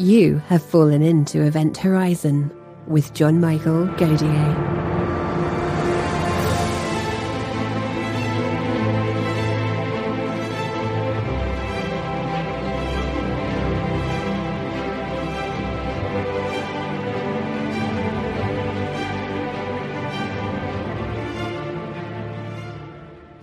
You have fallen into Event Horizon with John Michael Godier.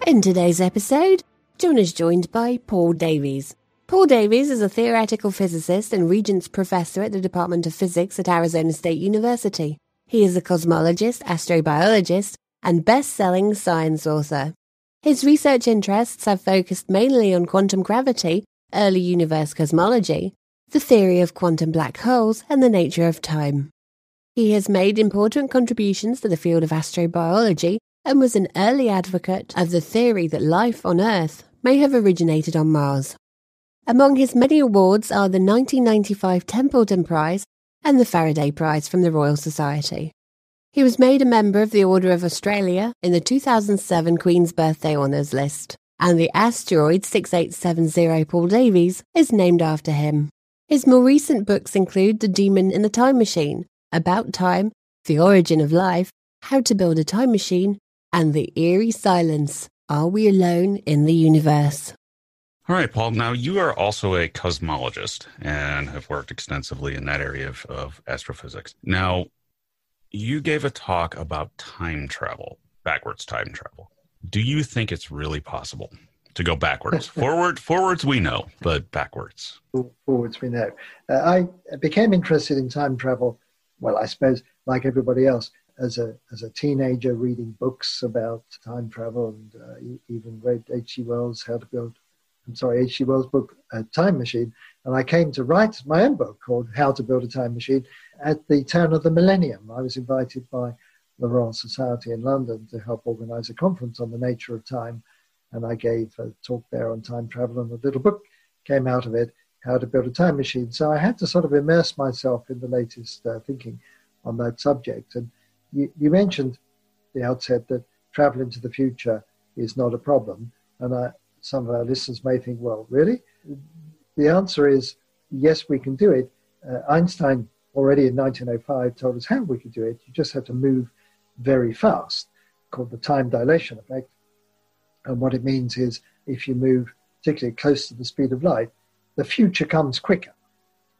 In today's episode, John is joined by Paul Davies. Paul Davies is a theoretical physicist and Regents Professor at the Department of Physics at Arizona State University. He is a cosmologist, astrobiologist, and best-selling science author. His research interests have focused mainly on quantum gravity, early universe cosmology, the theory of quantum black holes, and the nature of time. He has made important contributions to the field of astrobiology and was an early advocate of the theory that life on Earth may have originated on Mars. Among his many awards are the 1995 Templeton Prize and the Faraday Prize from the Royal Society. He was made a member of the Order of Australia in the 2007 Queen's Birthday Honours list, and the asteroid 6870 Paul Davies is named after him. His more recent books include The Demon in the Time Machine, About Time, The Origin of Life, How to Build a Time Machine, and the eerie silence Are we alone in the universe? All right, Paul. Now, you are also a cosmologist and have worked extensively in that area of, of astrophysics. Now, you gave a talk about time travel, backwards time travel. Do you think it's really possible to go backwards? Forward, forwards we know, but backwards. Forwards we know. Uh, I became interested in time travel. Well, I suppose like everybody else, as a as a teenager reading books about time travel and uh, even read H.G. Wells' How to Build, I'm sorry, H.G. Wells' book uh, Time Machine, and I came to write my own book called How to Build a Time Machine at the turn of the millennium. I was invited by the Royal Society in London to help organise a conference on the nature of time, and I gave a talk there on time travel, and a little book came out of it, How to Build a Time Machine. So I had to sort of immerse myself in the latest uh, thinking on that subject, and you, you mentioned the outset that travel into the future is not a problem. And I, some of our listeners may think, well, really? The answer is yes, we can do it. Uh, Einstein already in 1905 told us how we could do it. You just have to move very fast, called the time dilation effect. And what it means is if you move particularly close to the speed of light, the future comes quicker,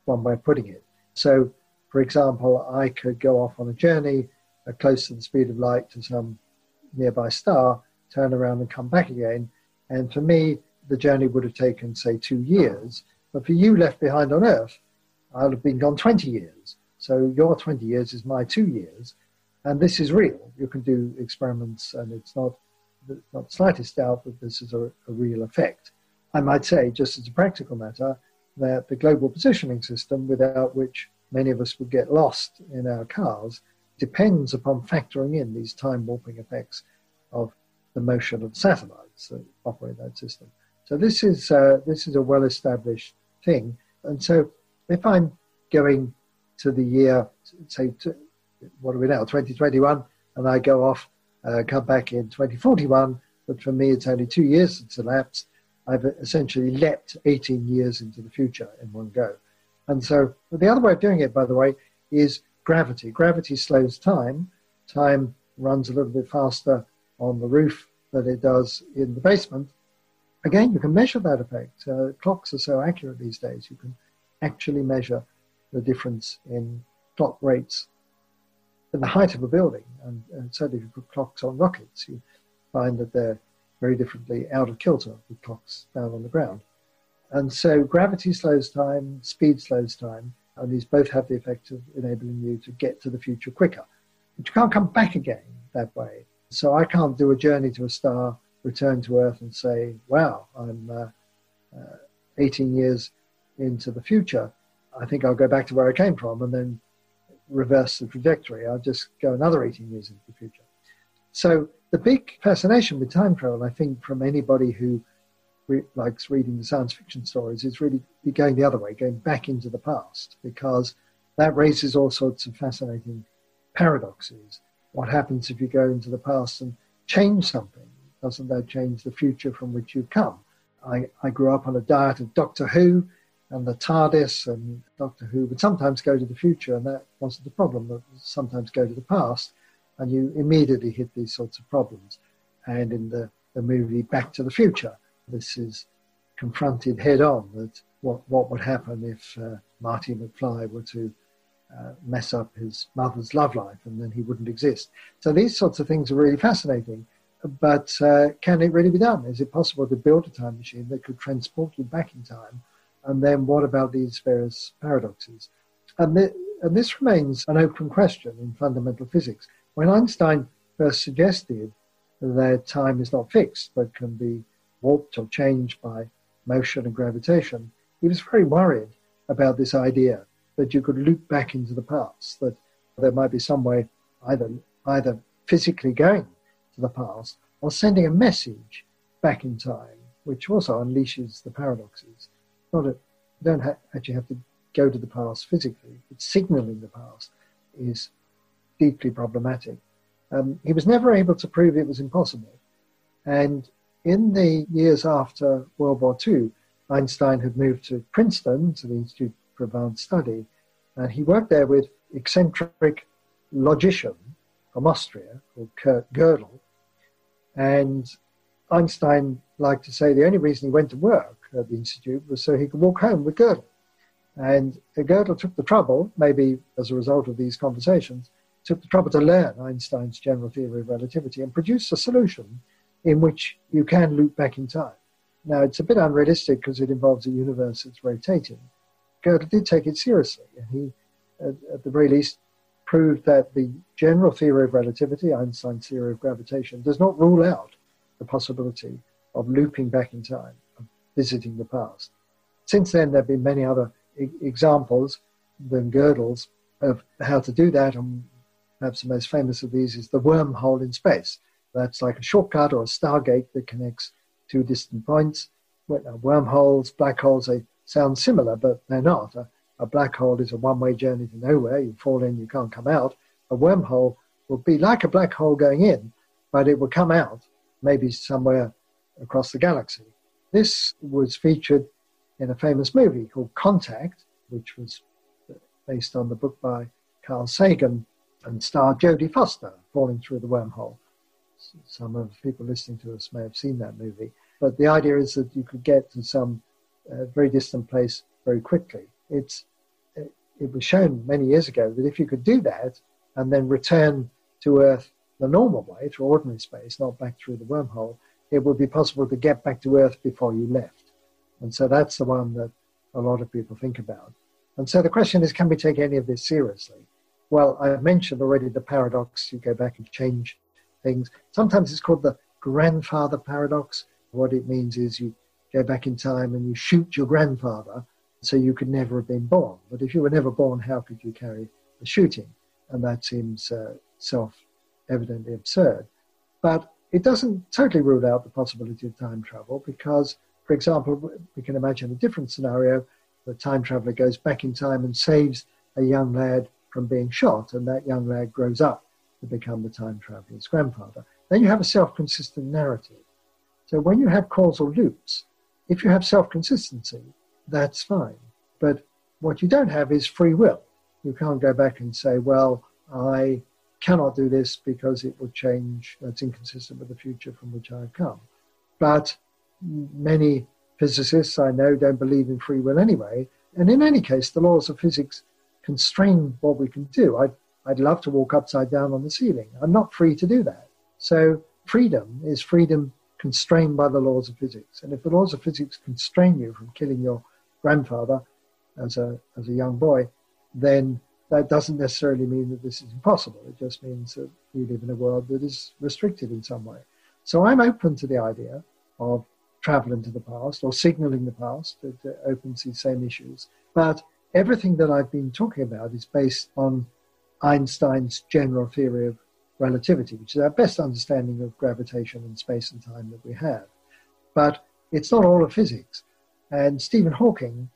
one way of putting it. So, for example, I could go off on a journey uh, close to the speed of light to some nearby star, turn around and come back again. And for me, the journey would have taken, say, two years. But for you left behind on Earth, I'll have been gone 20 years. So your 20 years is my two years. And this is real. You can do experiments, and it's not, not the slightest doubt that this is a, a real effect. I might say, just as a practical matter, that the global positioning system, without which many of us would get lost in our cars, depends upon factoring in these time warping effects of the motion of satellites that operate that system. So this is uh, this is a well established thing. And so if I'm going to the year, say, to, what are we now, 2021, and I go off, uh, come back in 2041, but for me it's only two years since elapsed, I've essentially leapt 18 years into the future in one go. And so the other way of doing it, by the way, is gravity. Gravity slows time. Time runs a little bit faster on the roof than it does in the basement. Again, you can measure that effect. Uh, clocks are so accurate these days, you can actually measure the difference in clock rates in the height of a building. And, and certainly, if you put clocks on rockets, you find that they're very differently out of kilter with clocks down on the ground. And so, gravity slows time, speed slows time and these both have the effect of enabling you to get to the future quicker. But you can't come back again that way. So I can't do a journey to a star, return to Earth, and say, "Wow, I'm uh, uh, 18 years into the future, I think I'll go back to where I came from and then reverse the trajectory. I'll just go another 18 years into the future. So the big fascination with time travel, I think, from anybody who re- likes reading the science fiction stories, is really going the other way, going back into the past, because that raises all sorts of fascinating paradoxes. What happens if you go into the past and change something? Doesn't that change the future from which you've come? I, I grew up on a diet of Doctor Who and the TARDIS and Doctor Who would sometimes go to the future, and that wasn't the problem, but sometimes go to the past, and you immediately hit these sorts of problems. And in the, the movie Back to the Future, this is confronted head on that what, what would happen if uh, Marty McFly were to uh, mess up his mother's love life and then he wouldn't exist. So these sorts of things are really fascinating. But uh, can it really be done? Is it possible to build a time machine that could transport you back in time? And then what about these various paradoxes? And, th- and this remains an open question in fundamental physics. When Einstein first suggested that time is not fixed but can be warped or changed by motion and gravitation, he was very worried about this idea that you could loop back into the past, that there might be some way either, either physically going to the past or sending a message back in time, which also unleashes the paradoxes. Not a, you don't ha- actually have to go to the past physically, but signaling the past is deeply problematic. Um, he was never able to prove it was impossible. And in the years after World War II, Einstein had moved to Princeton, to the Institute Advanced Study, and he worked there with eccentric logician from Austria called Kurt Gödel, and Einstein liked to say the only reason he went to work at the Institute was so he could walk home with Gödel. And Gödel took the trouble, maybe as a result of these conversations, took the trouble to learn Einstein's general theory of relativity and produce a solution in which you can loop back in time. Now, it's a bit unrealistic because it involves a universe that's rotating. Gödel did take it seriously, and he, at, at the very least, proved that the general theory of relativity, Einstein's theory of gravitation, does not rule out the possibility of looping back in time, of visiting the past. Since then, there have been many other examples than Gödel's of how to do that, and perhaps the most famous of these is the wormhole in space. That's like a shortcut or a stargate that connects two distant points. Wormholes, black holes, they sound similar, but they're not. A, a black hole is a one way journey to nowhere. You fall in, you can't come out. A wormhole will be like a black hole going in, but it will come out maybe somewhere across the galaxy. This was featured in a famous movie called Contact, which was based on the book by Carl Sagan and starred Jodie Foster falling through the wormhole. Some of the people listening to us may have seen that movie. But the idea is that you could get to some uh, very distant place very quickly. It's it was shown many years ago that if you could do that and then return to Earth the normal way, through ordinary space, not back through the wormhole, it would be possible to get back to Earth before you left. And so that's the one that a lot of people think about. And so the question is can we take any of this seriously? Well, I mentioned already the paradox you go back and change things. Sometimes it's called the grandfather paradox. What it means is you go back in time and you shoot your grandfather so you could never have been born. But if you were never born, how could you carry the shooting? And that seems uh, self evidently absurd. But it doesn't totally rule out the possibility of time travel because, for example, we can imagine a different scenario. The time traveler goes back in time and saves a young lad from being shot, and that young lad grows up to become the time traveler's grandfather. Then you have a self consistent narrative. So when you have causal loops, if you have self consistency, that's fine. But what you don't have is free will. You can't go back and say, well, I cannot do this because it would change, that's inconsistent with the future from which I've come. But many physicists I know don't believe in free will anyway. And in any case, the laws of physics constrain what we can do. I'd, I'd love to walk upside down on the ceiling. I'm not free to do that. So freedom is freedom constrained by the laws of physics. And if the laws of physics constrain you from killing your grandfather as a, as a young boy, then that doesn't necessarily mean that this is impossible. It just means that we live in a world that is restricted in some way. So I'm open to the idea of travel into the past or signaling the past. It uh, opens these same issues. But everything that I've been talking about is based on Einstein's general theory of relativity, which is our best understanding of gravitation and space and time that we have. But it's not all of physics. And Stephen Hawking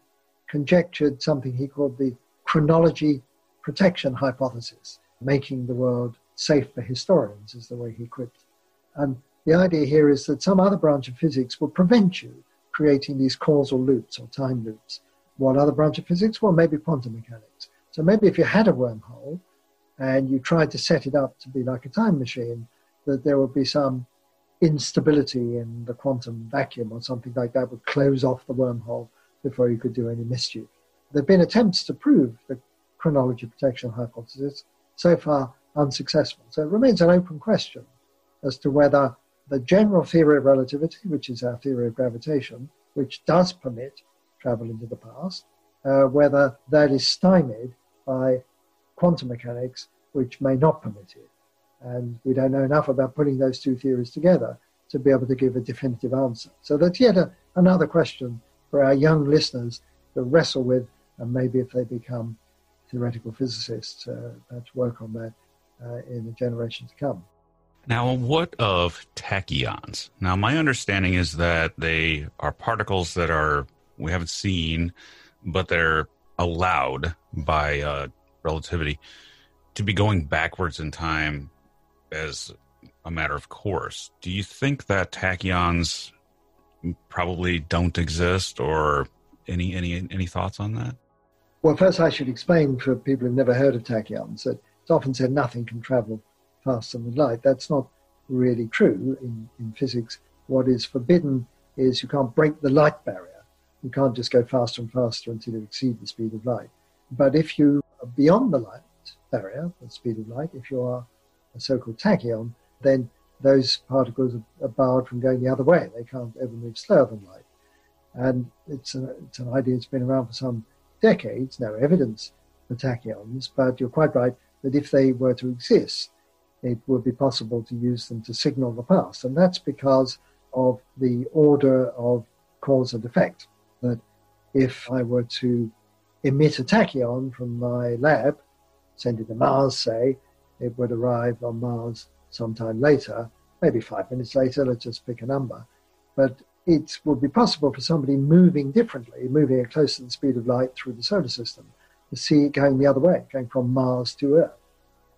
conjectured something he called the chronology protection hypothesis, making the world safe for historians, is the way he quipped. And the idea here is that some other branch of physics will prevent you creating these causal loops or time loops. What other branch of physics? Well, maybe quantum mechanics. So maybe if you had a wormhole and you tried to set it up to be like a time machine, that there would be some instability in the quantum vacuum or something like that would close off the wormhole before you could do any mischief. There have been attempts to prove the chronology protection hypothesis, so far unsuccessful. So it remains an open question as to whether the general theory of relativity, which is our theory of gravitation, which does permit travel into the past, uh, whether that is stymied by quantum mechanics, which may not permit it. And we don't know enough about putting those two theories together to be able to give a definitive answer. So that's yet a, another question for our young listeners to wrestle with, and maybe if they become theoretical physicists, uh, to work on that uh, in the generation to come. Now, what of tachyons? Now, my understanding is that they are particles that are we haven't seen, but they're allowed by uh, relativity to be going backwards in time as a matter of course. Do you think that tachyons probably don't exist, or any any any thoughts on that? Well, first I should explain for people who've never heard of tachyons that it's often said nothing can travel faster than light. That's not really true in, in physics. What is forbidden is you can't break the light barrier. You can't just go faster and faster until you exceed the speed of light. But if you beyond the light barrier, the speed of light, if you are a so-called tachyon, then those particles are barred from going the other way. They can't ever move slower than light. And it's, a, it's an idea that's been around for some decades, no evidence for tachyons, but you're quite right that if they were to exist, it would be possible to use them to signal the past. And that's because of the order of cause and effect. That if I were to emit a tachyon from my lab, send it to Mars, say, it would arrive on Mars sometime later, maybe five minutes later, let's just pick a number. But it would be possible for somebody moving differently, moving at close to the speed of light through the solar system, to see it going the other way, going from Mars to Earth.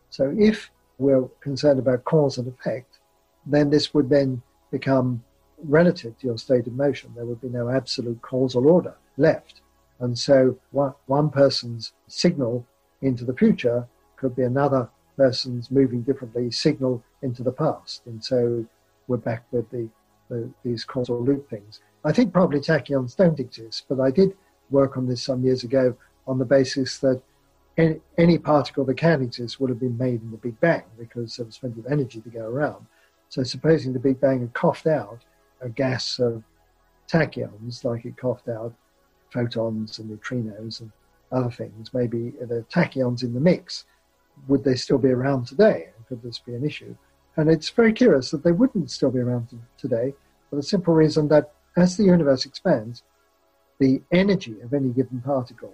So if we're concerned about cause and effect, then this would then become relative to your state of motion. There would be no absolute causal order left. And so one, one person's signal into the future could be another person's moving differently signal into the past. And so we're back with the, the, these causal loop things. I think probably tachyons don't exist, but I did work on this some years ago on the basis that any, any particle that can exist would have been made in the Big Bang because there was plenty of energy to go around. So supposing the Big Bang had coughed out a gas of tachyons, like it coughed out photons and neutrinos and other things, maybe the tachyons in the mix, would they still be around today? Could this be an issue? And it's very curious that they wouldn't still be around today for the simple reason that as the universe expands, the energy of any given particle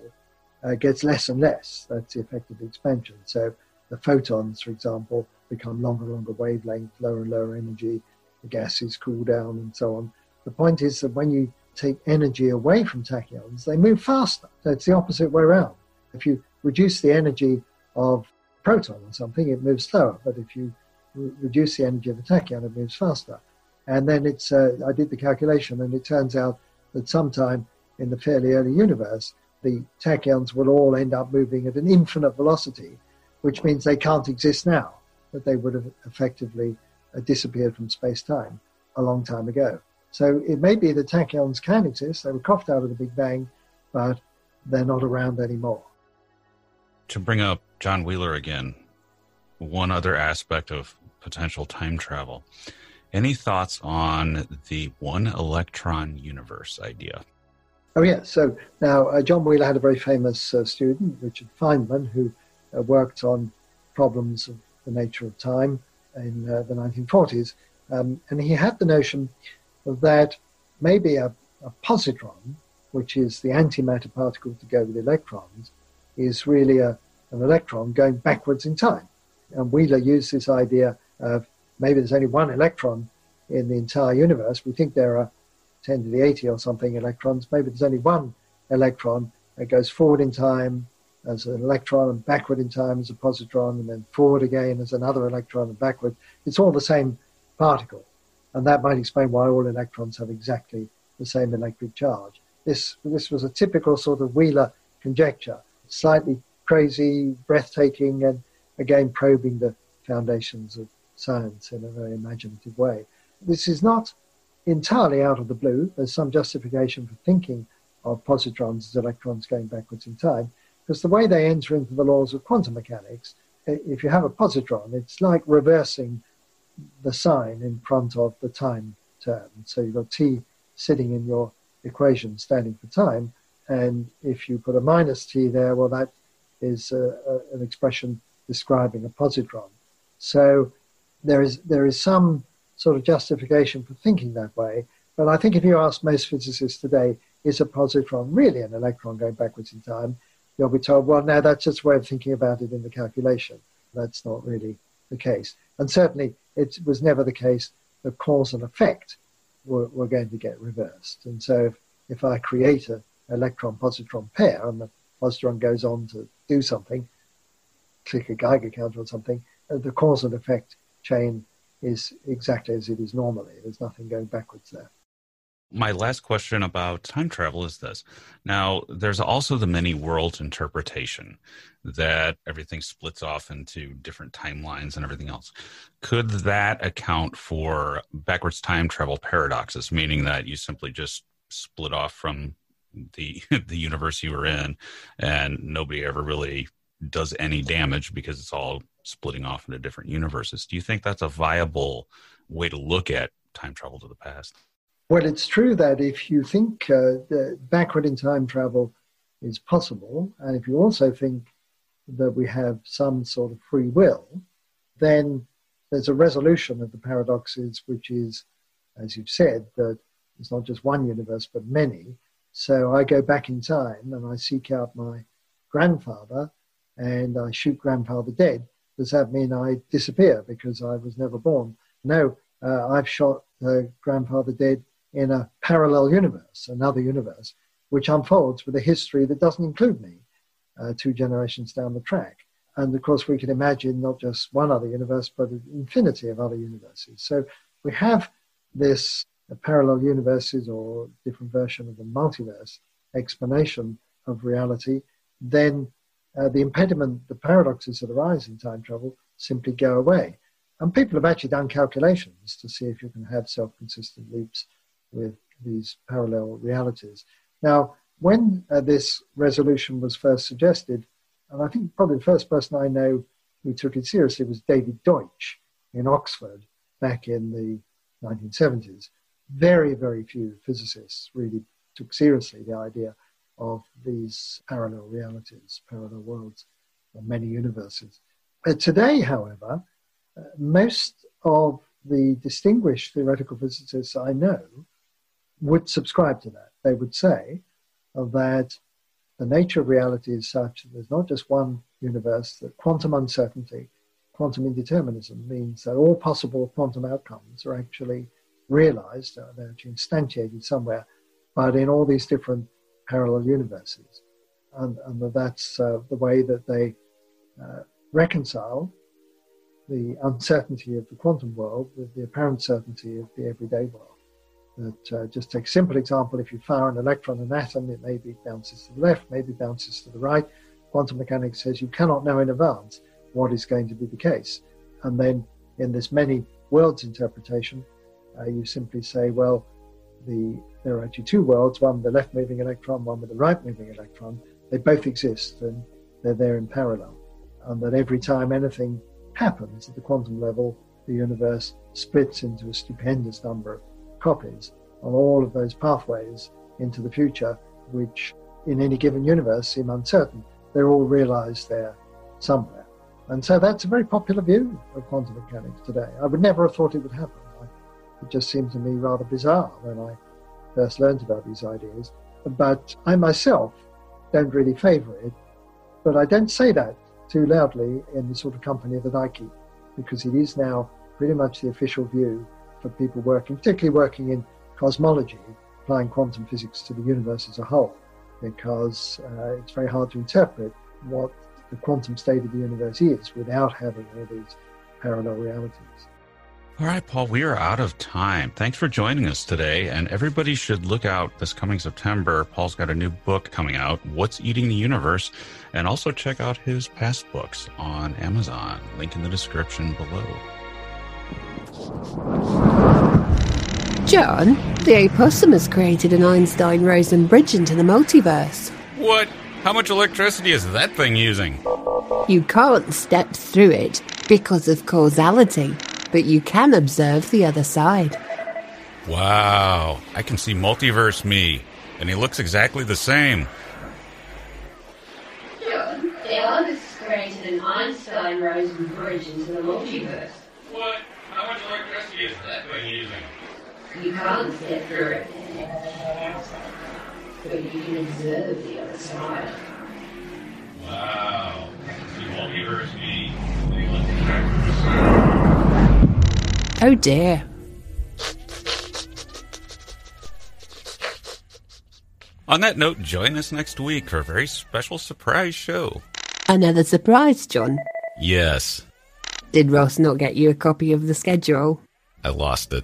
uh, gets less and less. That's the effect of the expansion. So the photons, for example, become longer and longer wavelength, lower and lower energy, the gases cool down, and so on. The point is that when you take energy away from tachyons, they move faster. So it's the opposite way around. If you reduce the energy of a proton or something, it moves slower. But if you re- reduce the energy of the tachyon, it moves faster. And then it's, uh, I did the calculation, and it turns out that sometime in the fairly early universe, the tachyons will all end up moving at an infinite velocity, which means they can't exist now, that they would have effectively uh, disappeared from space time a long time ago. So it may be that tachyons can exist, they were coughed out of the Big Bang, but they're not around anymore. To bring up John Wheeler again, one other aspect of potential time travel. Any thoughts on the one electron universe idea? Oh, yeah. So now, uh, John Wheeler had a very famous uh, student, Richard Feynman, who uh, worked on problems of the nature of time in uh, the 1940s. Um, and he had the notion that maybe a, a positron, which is the antimatter particle to go with electrons, is really a, an electron going backwards in time. And Wheeler used this idea of maybe there's only one electron in the entire universe. We think there are 10 to the 80 or something electrons. Maybe there's only one electron that goes forward in time as an electron and backward in time as a positron, and then forward again as another electron and backward. It's all the same particle. And that might explain why all electrons have exactly the same electric charge. This, this was a typical sort of Wheeler conjecture, slightly crazy, breathtaking, and again probing the foundations of science in a very imaginative way. This is not entirely out of the blue. There's some justification for thinking of positrons as electrons going backwards in time, because the way they enter into the laws of quantum mechanics, if you have a positron, it's like reversing the sign in front of the time term. So you've got t sitting in your equation standing for time, and if you put a minus t there, well, that is a, a, an expression describing a positron. So there is there is some sort of justification for thinking that way. But I think if you ask most physicists today, is a positron really an electron going backwards in time? You'll be told, well, no, that's just a way of thinking about it in the calculation. That's not really the case. And certainly it was never the case that cause and effect were, were going to get reversed. And so if, if I create an electron-positron pair and the positron goes on to do something, click a Geiger counter or something, uh, the cause and effect chain is exactly as it is normally. There's nothing going backwards there. My last question about time travel is this. Now, there's also the many worlds interpretation that everything splits off into different timelines and everything else. Could that account for backwards time travel paradoxes, meaning that you simply just split off from the the universe you were in and nobody ever really does any damage because it's all splitting off into different universes. Do you think that's a viable way to look at time travel to the past? Well, it's true that if you think uh, backward in time travel is possible, and if you also think that we have some sort of free will, then there's a resolution of the paradoxes, which is, as you've said, that it's not just one universe, but many. So I go back in time and I seek out my grandfather and I shoot grandfather dead does that mean I disappear because I was never born? No, uh, I've shot uh, grandfather dead in a parallel universe, another universe, which unfolds with a history that doesn't include me uh, two generations down the track. And of course, we can imagine not just one other universe, but an infinity of other universes. So we have this uh, parallel universes or different version of the multiverse explanation of reality. Then uh, the impediment, the paradoxes that arise in time travel simply go away. And people have actually done calculations to see if you can have self consistent loops with these parallel realities. Now, when uh, this resolution was first suggested, and I think probably the first person I know who took it seriously was David Deutsch in Oxford back in the 1970s. Very, very few physicists really took seriously the idea of these parallel realities, parallel worlds, or many universes. Uh, today, however, uh, most of the distinguished theoretical physicists I know would subscribe to that. They would say that the nature of reality is such that there's not just one universe, that quantum uncertainty, quantum indeterminism means that all possible quantum outcomes are actually realized, uh, they're actually instantiated somewhere, but in all these different parallel universes. And, and that's uh, the way that they uh, reconcile the uncertainty of the quantum world with the apparent certainty of the everyday world. That uh, just take a simple example, if you fire an electron in an atom, it maybe bounces to the left, maybe bounces to the right. Quantum mechanics says you cannot know in advance what is going to be the case. And then in this many worlds interpretation, uh, you simply say, well, the there are actually two worlds, one with the left moving electron, one with the right moving electron. They both exist and they're there in parallel. And that every time anything happens at the quantum level, the universe splits into a stupendous number of copies on all of those pathways into the future, which in any given universe seem uncertain. They're all realized there somewhere. And so that's a very popular view of quantum mechanics today. I would never have thought it would happen. It just seemed to me rather bizarre when I first learned about these ideas. But I myself don't really favor it. But I don't say that too loudly in the sort of company that I keep, because it is now pretty much the official view for people working, particularly working in cosmology, applying quantum physics to the universe as a whole, because uh, it's very hard to interpret what the quantum state of the universe is without having all these parallel realities. All right, Paul, we are out of time. Thanks for joining us today. And everybody should look out this coming September. Paul's got a new book coming out, What's Eating the Universe? And also check out his past books on Amazon. Link in the description below. John, the opossum has created an Einstein Rosen bridge into the multiverse. What? How much electricity is that thing using? You can't step through it because of causality but you can observe the other side. Wow, I can see multiverse me, and he looks exactly the same. John, the artists created an Einstein Rosen bridge into the multiverse. What? How much electricity is that thing using? You can't step through it, but you can observe the other side. Wow, I can see multiverse me, and he the same. Oh dear. On that note, join us next week for a very special surprise show. Another surprise, John. Yes. Did Ross not get you a copy of the schedule? I lost it.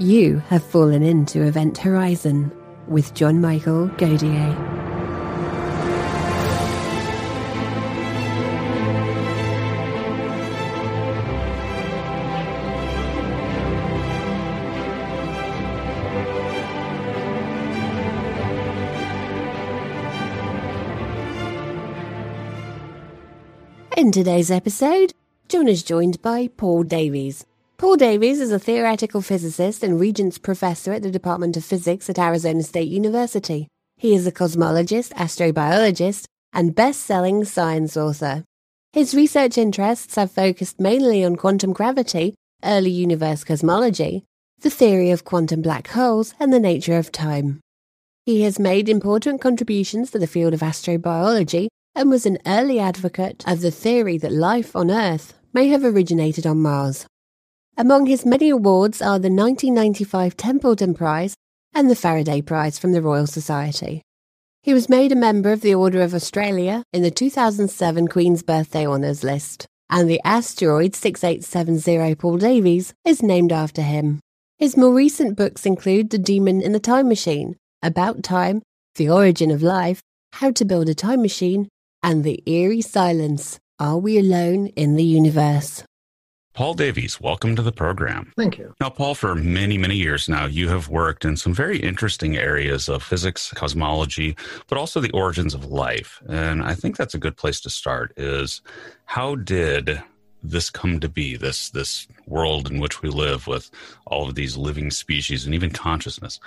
You have fallen into Event Horizon with John Michael Godier. In today's episode, John is joined by Paul Davies, Paul Davies is a theoretical physicist and Regents Professor at the Department of Physics at Arizona State University. He is a cosmologist, astrobiologist, and best-selling science author. His research interests have focused mainly on quantum gravity, early universe cosmology, the theory of quantum black holes, and the nature of time. He has made important contributions to the field of astrobiology and was an early advocate of the theory that life on Earth may have originated on Mars. Among his many awards are the 1995 Templeton Prize and the Faraday Prize from the Royal Society. He was made a member of the Order of Australia in the 2007 Queen's Birthday Honours list, and the asteroid 6870 Paul Davies is named after him. His more recent books include The Demon in the Time Machine, About Time, The Origin of Life, How to Build a Time Machine, and The Eerie Silence Are We Alone in the Universe? Paul Davies, welcome to the program. Thank you. Now, Paul, for many, many years now, you have worked in some very interesting areas of physics, cosmology, but also the origins of life. And I think that's a good place to start is how did this come to be, this this world in which we live with all of these living species and even consciousness?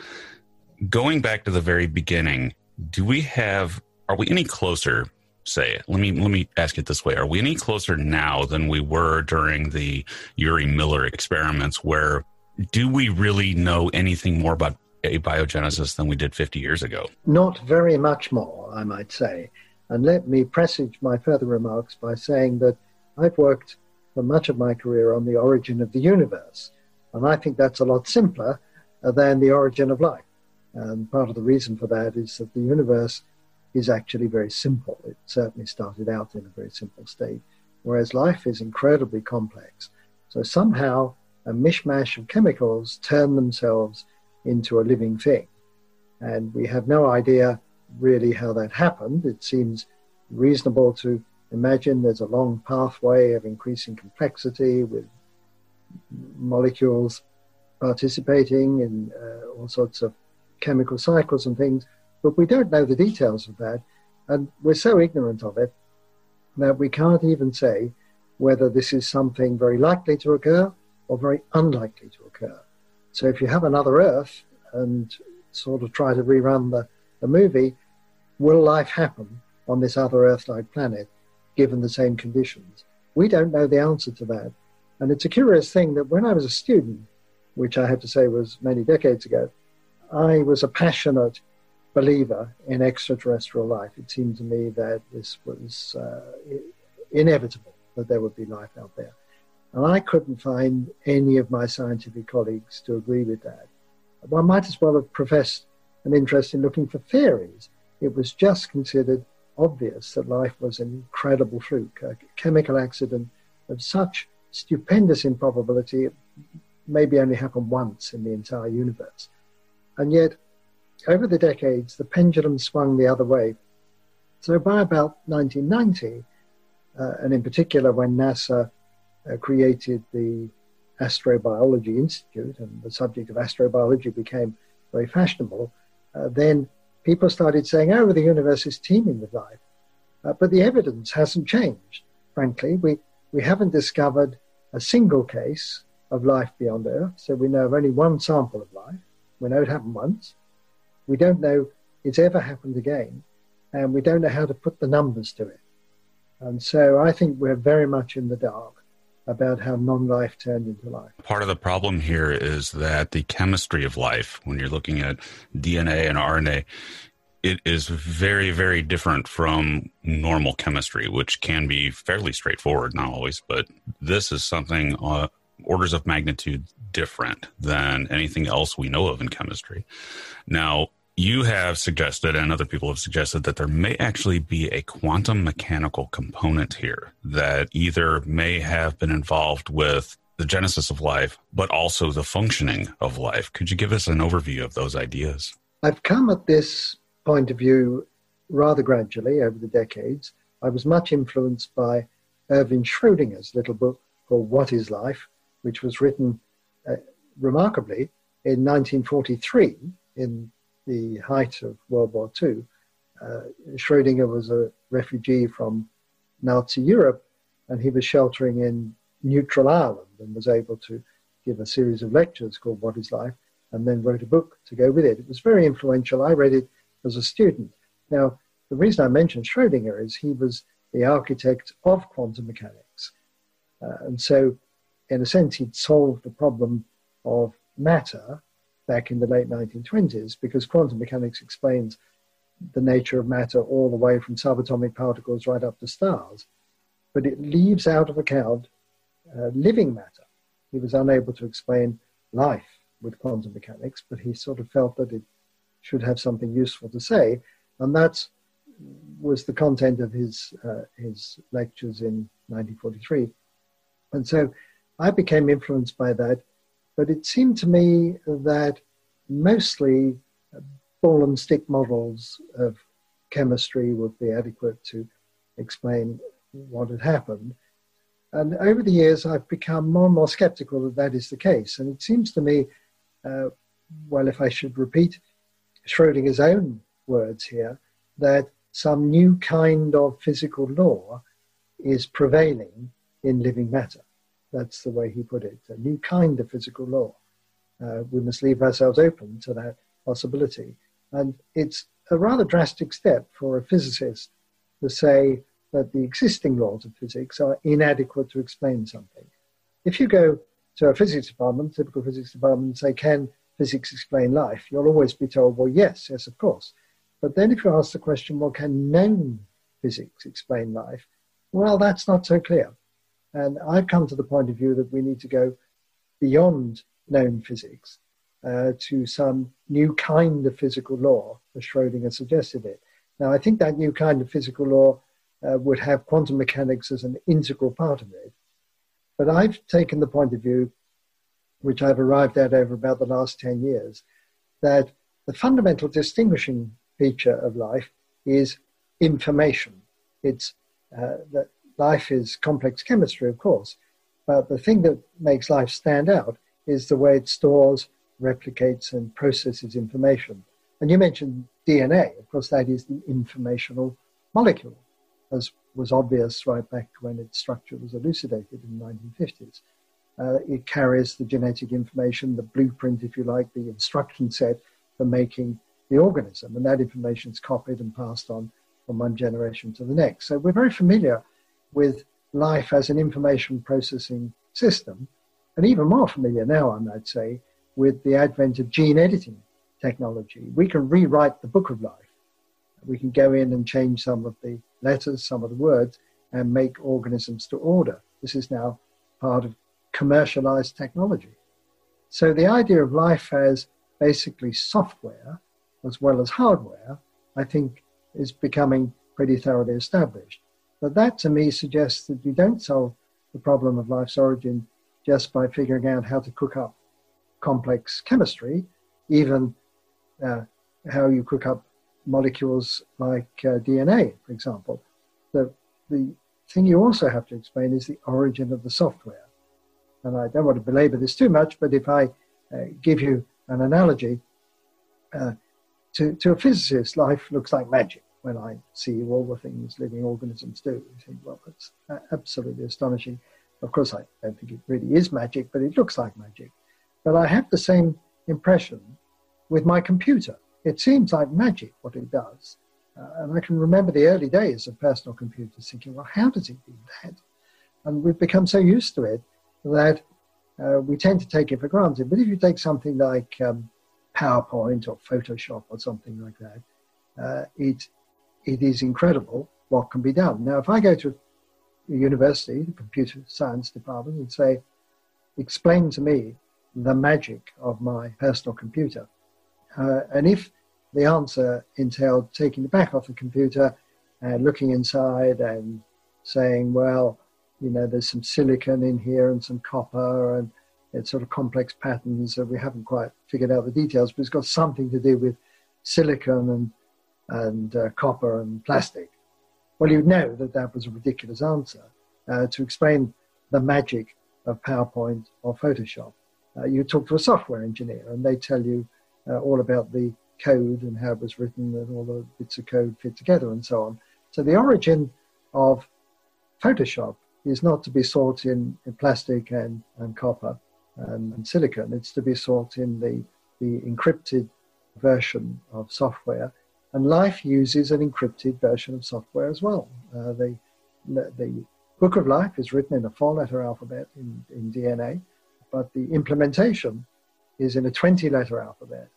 Going back to the very beginning, do we have are we any closer say it. Let me let me ask it this way: Are we any closer now than we were during the Urey Miller experiments? Where do we really know anything more about abiogenesis than we did 50 years ago? Not very much more, I might say. And let me presage my further remarks by saying that I've worked for much of my career on the origin of the universe. And I think that's a lot simpler than the origin of life. And part of the reason for that is that the universe is actually very simple. It certainly started out in a very simple state, whereas life is incredibly complex. So somehow a mishmash of chemicals turn themselves into a living thing. And we have no idea really how that happened. It seems reasonable to imagine there's a long pathway of increasing complexity with molecules participating in uh, all sorts of chemical cycles and things, but we don't know the details of that. And we're so ignorant of it that we can't even say whether this is something very likely to occur or very unlikely to occur. So if you have another Earth and sort of try to rerun the, the movie, will life happen on this other Earth like planet given the same conditions? We don't know the answer to that. And it's a curious thing that when I was a student, which I have to say was many decades ago, I was a passionate believer in extraterrestrial life. It seemed to me that this was uh, inevitable that there would be life out there. And I couldn't find any of my scientific colleagues to agree with that. One might as well have professed an interest in looking for theories. It was just considered obvious that life was an incredible fluke, a chemical accident of such stupendous improbability, it maybe only happened once in the entire universe. And yet, over the decades, the pendulum swung the other way. So by about 1990, uh, and in particular when NASA uh, created the Astrobiology Institute and the subject of astrobiology became very fashionable, uh, then people started saying, oh, the universe is teeming with life. Uh, but the evidence hasn't changed, frankly. We, we haven't discovered a single case of life beyond Earth, so we know of only one sample of life. We know it happened once. We don't know it's ever happened again, and we don't know how to put the numbers to it. And so I think we're very much in the dark about how non life turned into life. Part of the problem here is that the chemistry of life, when you're looking at DNA and RNA, it is very, very different from normal chemistry, which can be fairly straightforward, not always, but this is something uh, orders of magnitude different than anything else we know of in chemistry. Now, you have suggested, and other people have suggested, that there may actually be a quantum mechanical component here that either may have been involved with the genesis of life, but also the functioning of life. Could you give us an overview of those ideas? I've come at this point of view rather gradually over the decades. I was much influenced by Erwin Schrödinger's little book called What is Life, which was written uh, remarkably in 1943 in the height of World War II. Uh, Schrödinger was a refugee from Nazi Europe and he was sheltering in neutral Ireland and was able to give a series of lectures called What is Life and then wrote a book to go with it. It was very influential. I read it as a student. Now, the reason I mentioned Schrödinger is he was the architect of quantum mechanics. Uh, and so, in a sense, he'd solved the problem of matter back in the late 1920s because quantum mechanics explains the nature of matter all the way from subatomic particles right up to stars. But it leaves out of account uh, living matter. He was unable to explain life with quantum mechanics, but he sort of felt that it should have something useful to say. And that was the content of his, uh, his lectures in 1943. And so I became influenced by that but it seemed to me that mostly ball and stick models of chemistry would be adequate to explain what had happened. And over the years, I've become more and more skeptical that that is the case. And it seems to me, uh, well, if I should repeat Schrödinger's own words here, that some new kind of physical law is prevailing in living matter. That's the way he put it. A new kind of physical law. Uh, we must leave ourselves open to that possibility. And it's a rather drastic step for a physicist to say that the existing laws of physics are inadequate to explain something. If you go to a physics department, typical physics department, and say, Can physics explain life? You'll always be told, Well, yes, yes, of course. But then if you ask the question, Well, can known physics explain life? Well, that's not so clear. And I've come to the point of view that we need to go beyond known physics uh, to some new kind of physical law, as Schrödinger suggested it. Now, I think that new kind of physical law uh, would have quantum mechanics as an integral part of it. But I've taken the point of view, which I've arrived at over about the last 10 years, that the fundamental distinguishing feature of life is information. It's uh, that life is complex chemistry, of course, but the thing that makes life stand out is the way it stores, replicates, and processes information. And you mentioned DNA. Of course, that is the informational molecule, as was obvious right back when its structure was elucidated in the 1950s. Uh, it carries the genetic information, the blueprint, if you like, the instruction set for making the organism. And that information is copied and passed on from one generation to the next. So we're very familiar with life as an information processing system, and even more familiar now, I might say, with the advent of gene editing technology. We can rewrite the book of life. We can go in and change some of the letters, some of the words, and make organisms to order. This is now part of commercialized technology. So the idea of life as basically software as well as hardware, I think, is becoming pretty thoroughly established. But that to me suggests that you don't solve the problem of life's origin just by figuring out how to cook up complex chemistry, even uh, how you cook up molecules like uh, DNA, for example. The, the thing you also have to explain is the origin of the software. And I don't want to belabor this too much, but if I uh, give you an analogy, uh, to, to a physicist, life looks like magic when I see all the things living organisms do. You think, well, that's absolutely astonishing. Of course, I don't think it really is magic, but it looks like magic. But I have the same impression with my computer. It seems like magic what it does. Uh, and I can remember the early days of personal computers thinking, well, how does it do that? And we've become so used to it that uh, we tend to take it for granted. But if you take something like um, PowerPoint or Photoshop or something like that, uh, it it is incredible what can be done. Now, if I go to a university, the computer science department, and say, explain to me the magic of my personal computer, uh, and if the answer entailed taking the back off the computer and looking inside and saying, well, you know, there's some silicon in here and some copper and it's sort of complex patterns that we haven't quite figured out the details, but it's got something to do with silicon and and uh, copper and plastic. Well, you'd know that that was a ridiculous answer uh, to explain the magic of PowerPoint or Photoshop. Uh, you talk to a software engineer and they tell you uh, all about the code and how it was written and all the bits of code fit together and so on. So the origin of Photoshop is not to be sought in, in plastic and, and copper and, and silicon. It's to be sought in the, the encrypted version of software and life uses an encrypted version of software as well. Uh, the, the book of life is written in a four letter alphabet in, in DNA, but the implementation is in a 20 letter alphabet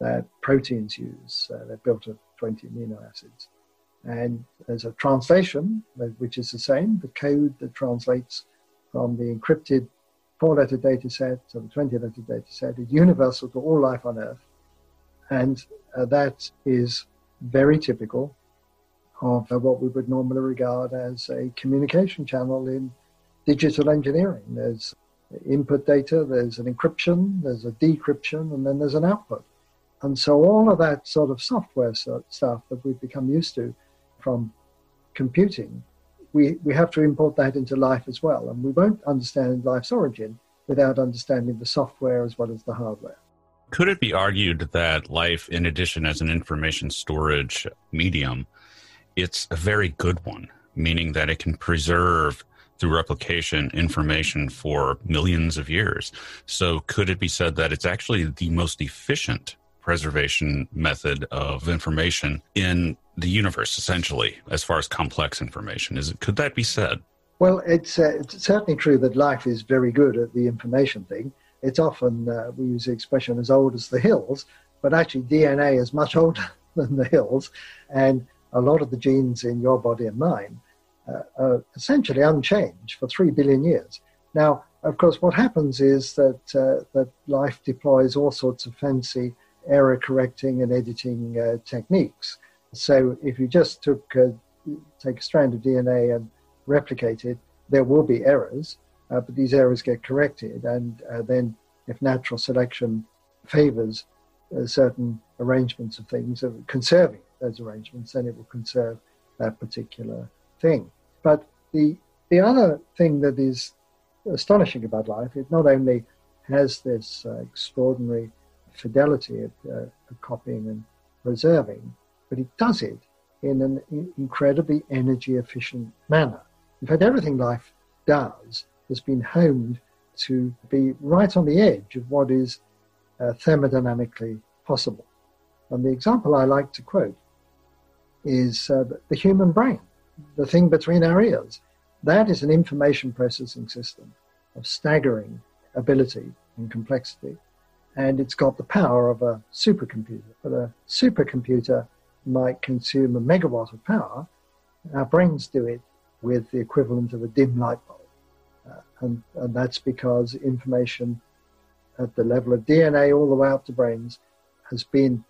that proteins use. Uh, they're built of 20 amino acids. And there's a translation, which is the same. The code that translates from the encrypted four letter data set to the 20 letter data set is universal to all life on Earth. And uh, that is very typical of uh, what we would normally regard as a communication channel in digital engineering. There's input data, there's an encryption, there's a decryption, and then there's an output. And so all of that sort of software stuff that we've become used to from computing, we, we have to import that into life as well. And we won't understand life's origin without understanding the software as well as the hardware. Could it be argued that life, in addition as an information storage medium, it's a very good one, meaning that it can preserve through replication information for millions of years. So could it be said that it's actually the most efficient preservation method of information in the universe, essentially, as far as complex information? Is it, could that be said? Well, it's, uh, it's certainly true that life is very good at the information thing it's often, uh, we use the expression, as old as the hills, but actually DNA is much older than the hills. And a lot of the genes in your body and mine uh, are essentially unchanged for three billion years. Now, of course, what happens is that uh, that life deploys all sorts of fancy error correcting and editing uh, techniques. So, if you just took uh, take a strand of DNA and replicate it, there will be errors, uh, but these errors get corrected, and uh, then if natural selection favors certain arrangements of things, conserving those arrangements, then it will conserve that particular thing. But the the other thing that is astonishing about life, it not only has this uh, extraordinary fidelity of, uh, copying and preserving, but it does it in an incredibly energy efficient manner. In fact, everything life does has been honed to be right on the edge of what is uh, thermodynamically possible. And the example I like to quote is uh, the human brain, the thing between our ears. That is an information processing system of staggering ability and complexity. And it's got the power of a supercomputer. But a supercomputer might consume a megawatt of power. Our brains do it with the equivalent of a dim light bulb. And, and that's because information at the level of DNA all the way up to brains has been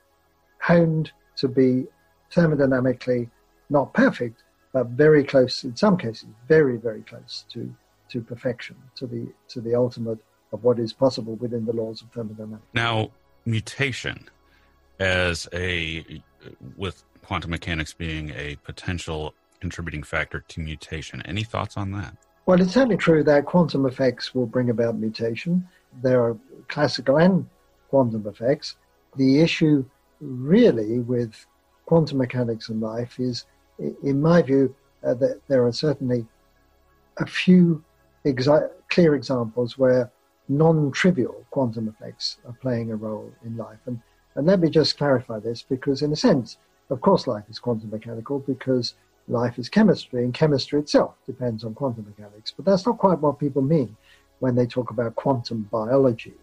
honed to be thermodynamically not perfect, but very close, in some cases, very, very close to, to perfection, to the, to the ultimate of what is possible within the laws of thermodynamics. Now, mutation as a, with quantum mechanics being a potential contributing factor to mutation. Any thoughts on that? Well, it's certainly true that quantum effects will bring about mutation. There are classical and quantum effects. The issue really with quantum mechanics and life is, in my view, uh, that there are certainly a few exa- clear examples where non-trivial quantum effects are playing a role in life. And, and let me just clarify this because, in a sense, of course, life is quantum mechanical because life is chemistry, and chemistry itself depends on quantum mechanics. But that's not quite what people mean when they talk about quantum biology.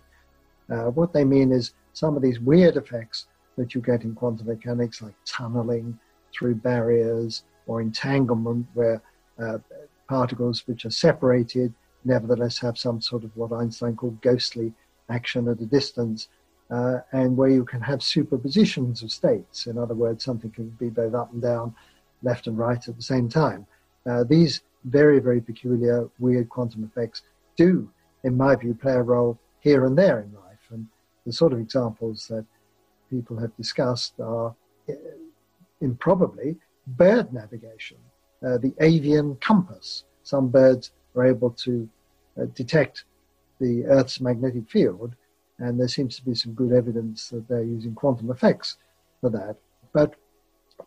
Uh, what they mean is some of these weird effects that you get in quantum mechanics, like tunneling through barriers or entanglement, where uh, particles which are separated nevertheless have some sort of what Einstein called ghostly action at a distance, uh, and where you can have superpositions of states. In other words, something can be both up and down, left and right at the same time. Uh, these very, very peculiar, weird quantum effects do, in my view, play a role here and there in life. And the sort of examples that people have discussed are uh, improbably bird navigation, uh, the avian compass. Some birds are able to uh, detect the Earth's magnetic field, and there seems to be some good evidence that they're using quantum effects for that. But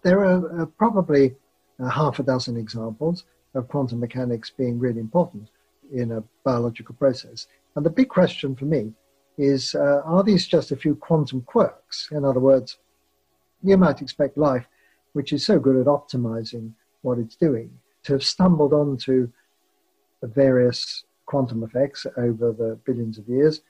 there are uh, probably uh, half a dozen examples of quantum mechanics being really important in a biological process. And the big question for me is uh, are these just a few quantum quirks? In other words, you might expect life, which is so good at optimizing what it's doing, to have stumbled onto various quantum effects over the billions of years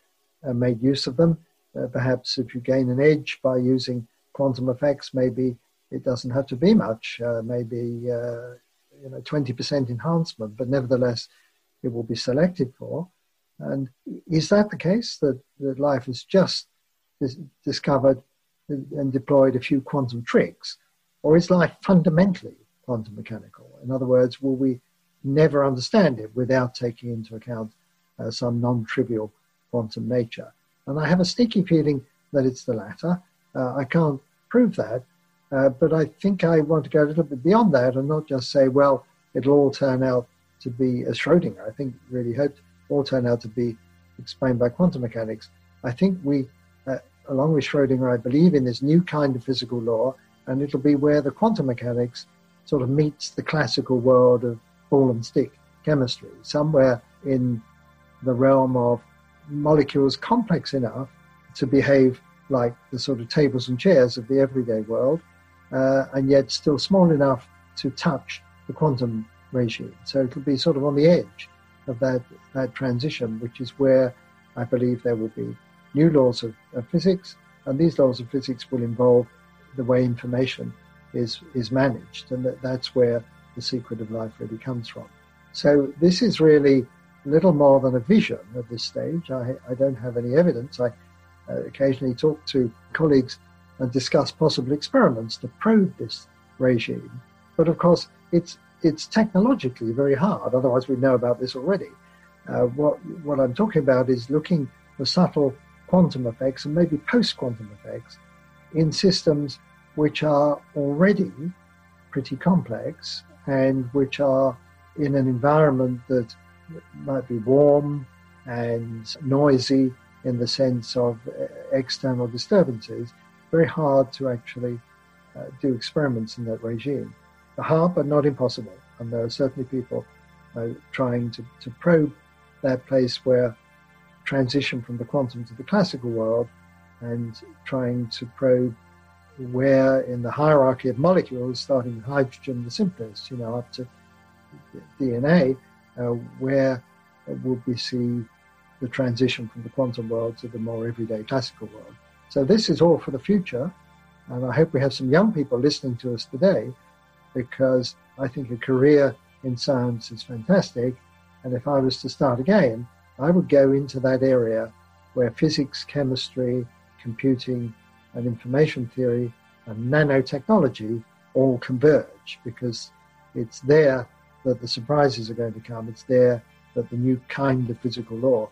and made use of them. Uh, perhaps if you gain an edge by using quantum effects, maybe it doesn't have to be much, uh, maybe uh, you know 20% enhancement, but nevertheless it will be selected for. And is that the case that, that life has just dis- discovered and deployed a few quantum tricks? Or is life fundamentally quantum mechanical? In other words, will we never understand it without taking into account uh, some non trivial quantum nature? And I have a sneaky feeling that it's the latter. Uh, I can't prove that, uh, but I think I want to go a little bit beyond that and not just say, well, it'll all turn out to be, as Schrödinger, I think, really hoped, all turn out to be explained by quantum mechanics. I think we, uh, along with Schrödinger, I believe in this new kind of physical law, and it'll be where the quantum mechanics sort of meets the classical world of ball and stick chemistry, somewhere in the realm of molecules complex enough to behave like the sort of tables and chairs of the everyday world, uh, and yet still small enough to touch the quantum regime. So it'll be sort of on the edge of that, that transition, which is where I believe there will be new laws of, of physics, and these laws of physics will involve the way information is, is managed, and that, that's where the secret of life really comes from. So this is really little more than a vision at this stage. I, I don't have any evidence. I uh, occasionally talk to colleagues and discuss possible experiments to probe this regime. But of course, it's it's technologically very hard. Otherwise, we know about this already. Uh, what what I'm talking about is looking for subtle quantum effects and maybe post quantum effects in systems which are already pretty complex and which are in an environment that might be warm and noisy in the sense of uh, external disturbances, very hard to actually uh, do experiments in that regime. Hard, but not impossible. And there are certainly people uh, trying to, to probe that place where transition from the quantum to the classical world and trying to probe where in the hierarchy of molecules, starting with hydrogen, the simplest, you know, up to DNA, uh, where would we see the transition from the quantum world to the more everyday classical world. So this is all for the future, and I hope we have some young people listening to us today, because I think a career in science is fantastic, and if I was to start again, I would go into that area where physics, chemistry, computing, and information theory and nanotechnology all converge because it's there that the surprises are going to come. It's there that the new kind of physical law,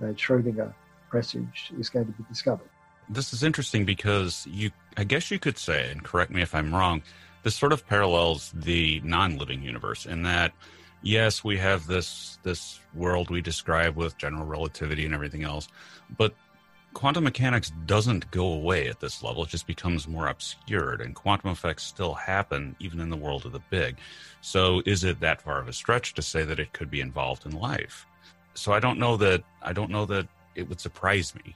uh, Schrödinger presage, is going to be discovered. This is interesting because you, I guess you could say, and correct me if I'm wrong, this sort of parallels the non-living universe in that, yes, we have this this world we describe with general relativity and everything else, but quantum mechanics doesn't go away at this level. It just becomes more obscured, and quantum effects still happen even in the world of the big. So, is it that far of a stretch to say that it could be involved in life? So, I don't know that I don't know that it would surprise me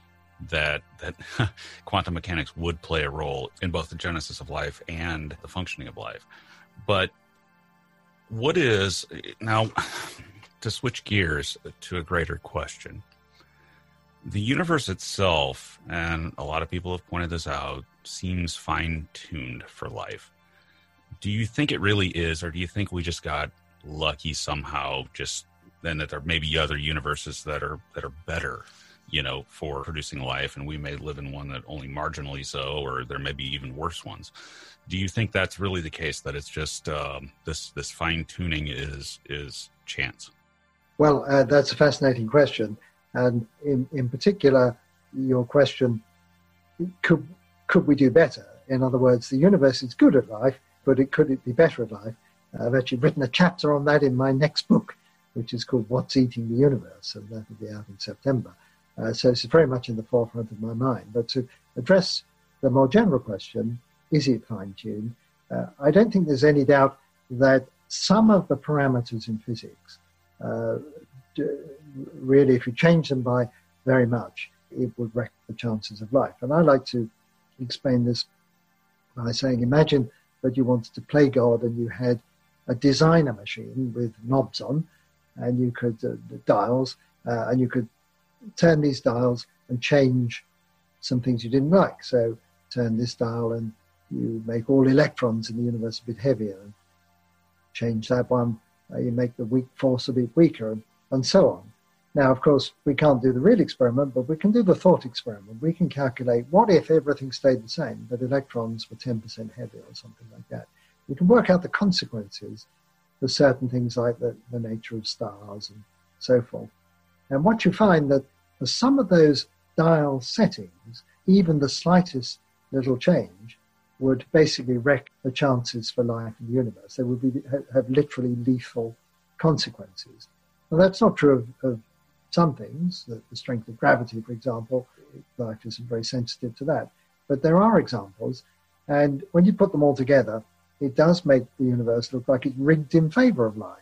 that that quantum mechanics would play a role in both the genesis of life and the functioning of life. But what is now to switch gears to a greater question? the universe itself, and a lot of people have pointed this out, seems fine tuned for life. Do you think it really is, or do you think we just got lucky somehow? Just then that there may be other universes that are that are better, you know, for producing life, and we may live in one that only marginally so, or there may be even worse ones. Do you think that's really the case? That it's just um, this this fine tuning is is chance? Well, uh, that's a fascinating question. And in, in particular, your question, could, could we do better? In other words, the universe is good at life, but it could it be better at life? I've actually written a chapter on that in my next book, which is called What's Eating the Universe, and that will be out in September. Uh, so it's very much in the forefront of my mind. But to address the more general question, is it fine tuned? Uh, I don't think there's any doubt that some of the parameters in physics uh, really, if you change them by very much, it would wreck the chances of life. And I like to explain this by saying, imagine that you wanted to play God and you had a designer machine with knobs on, and you could uh, dials, uh, and you could turn these dials and change some things you didn't like. So turn this dial and you make all electrons in the universe a bit heavier, and change that one, uh, you make the weak force a bit weaker, and and so on. Now, of course, we can't do the real experiment, but we can do the thought experiment. We can calculate what if everything stayed the same, but electrons were 10% heavier or something like that. We can work out the consequences for certain things like the, the nature of stars and so forth. And what you find that for some of those dial settings, even the slightest little change would basically wreck the chances for life in the universe. They would be, have literally lethal consequences. Now, that's not true of, of some things, the, the strength of gravity, for example. Life isn't very sensitive to that. But there are examples, and when you put them all together, it does make the universe look like it's rigged in favor of life.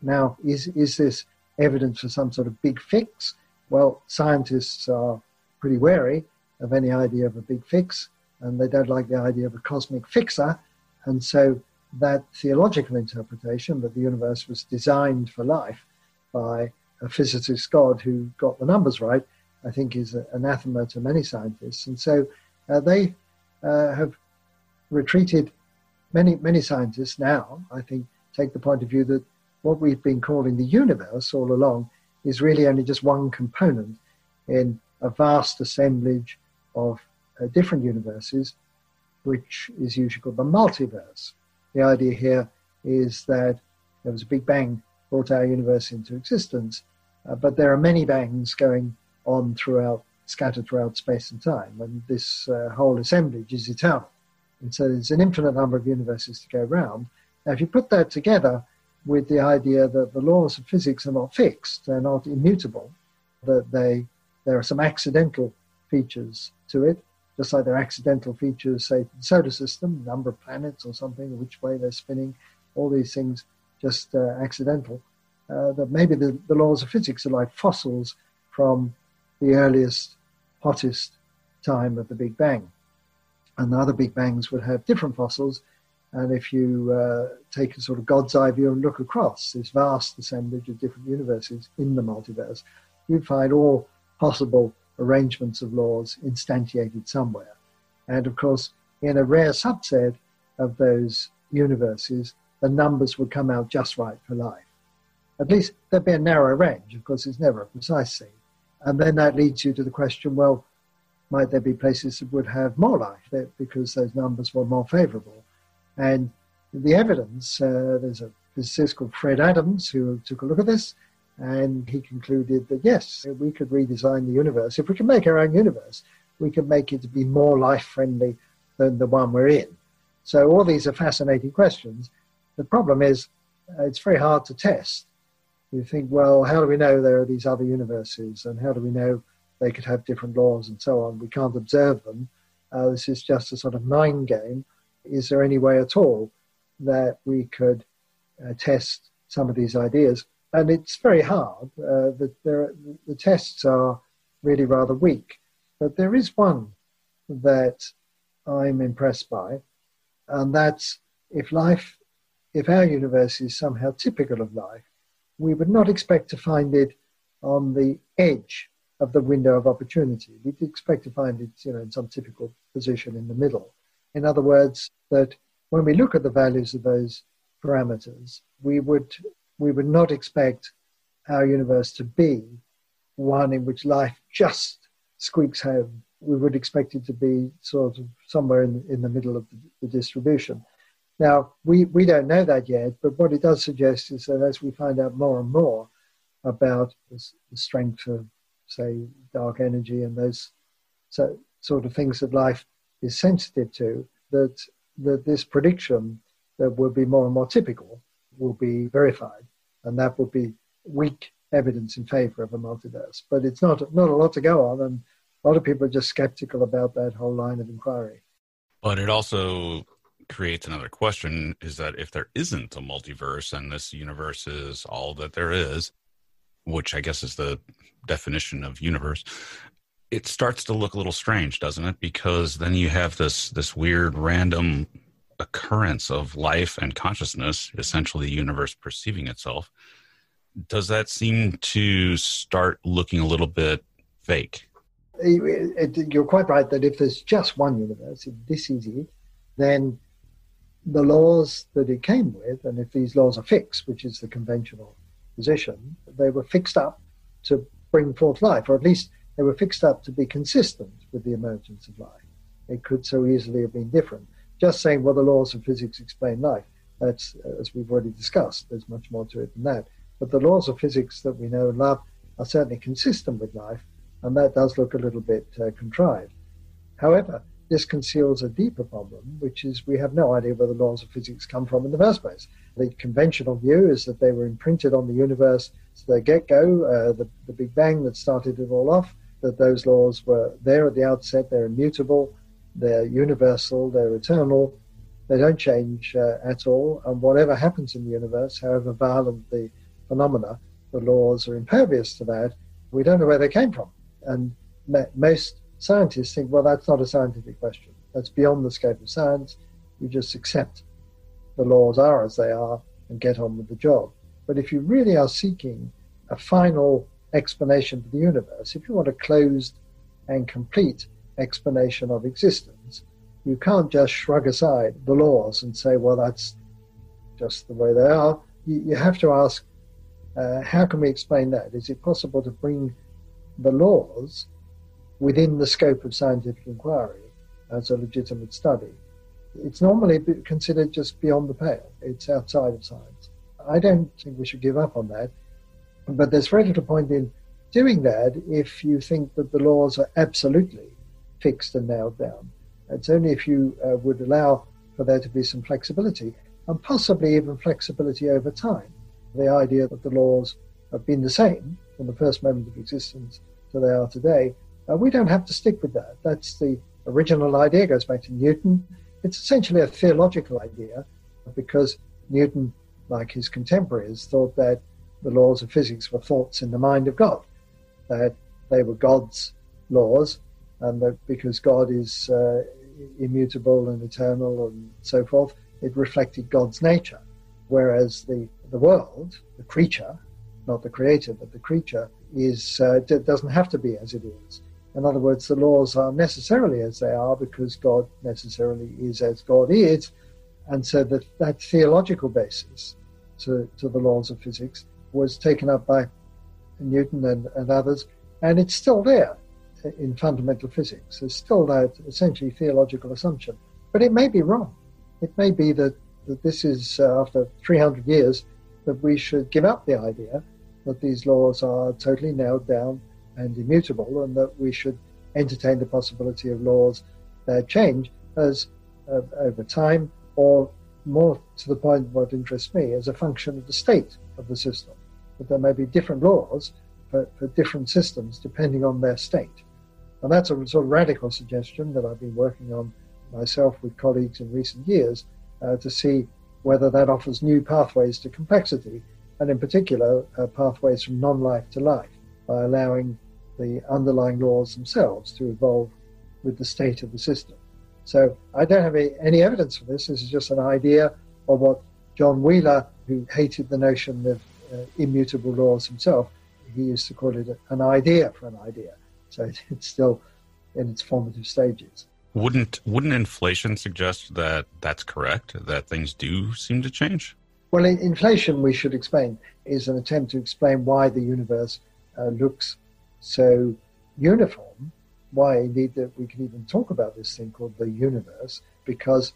Now, is, is this evidence for some sort of big fix? Well, scientists are pretty wary of any idea of a big fix, and they don't like the idea of a cosmic fixer. And so, that theological interpretation that the universe was designed for life by a physicist god who got the numbers right, I think is anathema to many scientists. And so uh, they uh, have retreated many, many scientists now, I think, take the point of view that what we've been calling the universe all along is really only just one component in a vast assemblage of uh, different universes, which is usually called the multiverse. The idea here is that there was a big bang brought our universe into existence, uh, but there are many bangs going on throughout, scattered throughout space and time, and this uh, whole assemblage is eternal. And so there's an infinite number of universes to go around. Now, if you put that together with the idea that the laws of physics are not fixed, they're not immutable, that they there are some accidental features to it, just like there are accidental features, say, to the solar system, number of planets or something, which way they're spinning, all these things just uh, accidental. Uh, that maybe the, the laws of physics are like fossils from the earliest, hottest time of the Big Bang. And the other Big Bangs would have different fossils. And if you uh, take a sort of God's eye view and look across this vast assemblage of different universes in the multiverse, you'd find all possible arrangements of laws instantiated somewhere. And of course, in a rare subset of those universes, the numbers would come out just right for life. At least there'd be a narrow range. Of course, it's never a precise thing. And then that leads you to the question well, might there be places that would have more life because those numbers were more favorable? And the evidence, uh, there's a physicist called Fred Adams who took a look at this, and he concluded that yes, we could redesign the universe. If we can make our own universe, we can make it to be more life friendly than the one we're in. So, all these are fascinating questions. The problem is, uh, it's very hard to test. You think, well, how do we know there are these other universes, and how do we know they could have different laws and so on? We can't observe them. Uh, this is just a sort of mind game. Is there any way at all that we could uh, test some of these ideas? And it's very hard. Uh, the, there, the tests are really rather weak. But there is one that I'm impressed by, and that's if life if our universe is somehow typical of life, we would not expect to find it on the edge of the window of opportunity. We'd expect to find it, you know, in some typical position in the middle. In other words, that when we look at the values of those parameters, we would we would not expect our universe to be one in which life just squeaks home. We would expect it to be sort of somewhere in, in the middle of the, the distribution. Now, we, we don't know that yet, but what it does suggest is that as we find out more and more about the, strength of, say, dark energy and those so, sort of things that life is sensitive to, that, that this prediction that will be more and more typical will be verified. And that will be weak evidence in favor of a multiverse. But it's not, not a lot to go on, and a lot of people are just skeptical about that whole line of inquiry. But it also creates another question is that if there isn't a multiverse and this universe is all that there is, which I guess is the definition of universe, it starts to look a little strange, doesn't it? Because then you have this this weird random occurrence of life and consciousness, essentially the universe perceiving itself. Does that seem to start looking a little bit fake? You're quite right that if there's just one universe, if this is it, then the laws that it came with, and if these laws are fixed, which is the conventional position, they were fixed up to bring forth life, or at least they were fixed up to be consistent with the emergence of life. It could so easily have been different. Just saying, well, the laws of physics explain life, that's, as we've already discussed, there's much more to it than that. But the laws of physics that we know and love are certainly consistent with life, and that does look a little bit uh, contrived. However, this conceals a deeper problem, which is we have no idea where the laws of physics come from in the first place. The conventional view is that they were imprinted on the universe to the get go, uh, the, the Big Bang that started it all off, that those laws were there at the outset, they're immutable, they're universal, they're eternal, they don't change uh, at all, and whatever happens in the universe, however violent the phenomena, the laws are impervious to that. We don't know where they came from. And most scientists think, well, that's not a scientific question. That's beyond the scope of science. You just accept the laws are as they are and get on with the job. But if you really are seeking a final explanation for the universe, if you want a closed and complete explanation of existence, you can't just shrug aside the laws and say, well, that's just the way they are. You, you have to ask, uh, how can we explain that? Is it possible to bring the laws within the scope of scientific inquiry as a legitimate study? It's normally considered just beyond the pale. It's outside of science. I don't think we should give up on that. But there's very little point in doing that if you think that the laws are absolutely fixed and nailed down. It's only if you uh, would allow for there to be some flexibility and possibly even flexibility over time. The idea that the laws have been the same from the first moment of existence to they are today, uh, we don't have to stick with that. That's the original idea, goes back to Newton. It's essentially a theological idea because Newton, like his contemporaries, thought that the laws of physics were thoughts in the mind of God, they were God's laws, and that because God is uh, immutable and eternal and so forth, it reflected God's nature. Whereas the, the world, the creature, not the creator, but the creature, is uh, doesn't have to be as it is. In other words, the laws are necessarily as they are because God necessarily is as God is. And so that, that theological basis to, to the laws of physics was taken up by Newton and, and others, and it's still there in fundamental physics. There's still that essentially theological assumption. But it may be wrong. It may be that, that this is, uh, after 300 years, that we should give up the idea that these laws are totally nailed down and immutable, and that we should entertain the possibility of laws that change as uh, over time, or more to the point, what interests me, as a function of the state of the system. But there may be different laws for, for different systems depending on their state. And that's a sort of radical suggestion that I've been working on myself with colleagues in recent years uh, to see whether that offers new pathways to complexity, and in particular, uh, pathways from non life to life, by allowing the underlying laws themselves to evolve with the state of the system. So I don't have any evidence for this. This is just an idea of what John Wheeler, who hated the notion of uh, immutable laws himself, he used to call it an idea for an idea. So it's still in its formative stages. Wouldn't wouldn't inflation suggest that that's correct? That things do seem to change? Well, inflation, we should explain, is an attempt to explain why the universe uh, looks so uniform. Why indeed that we can even talk about this thing called the universe, because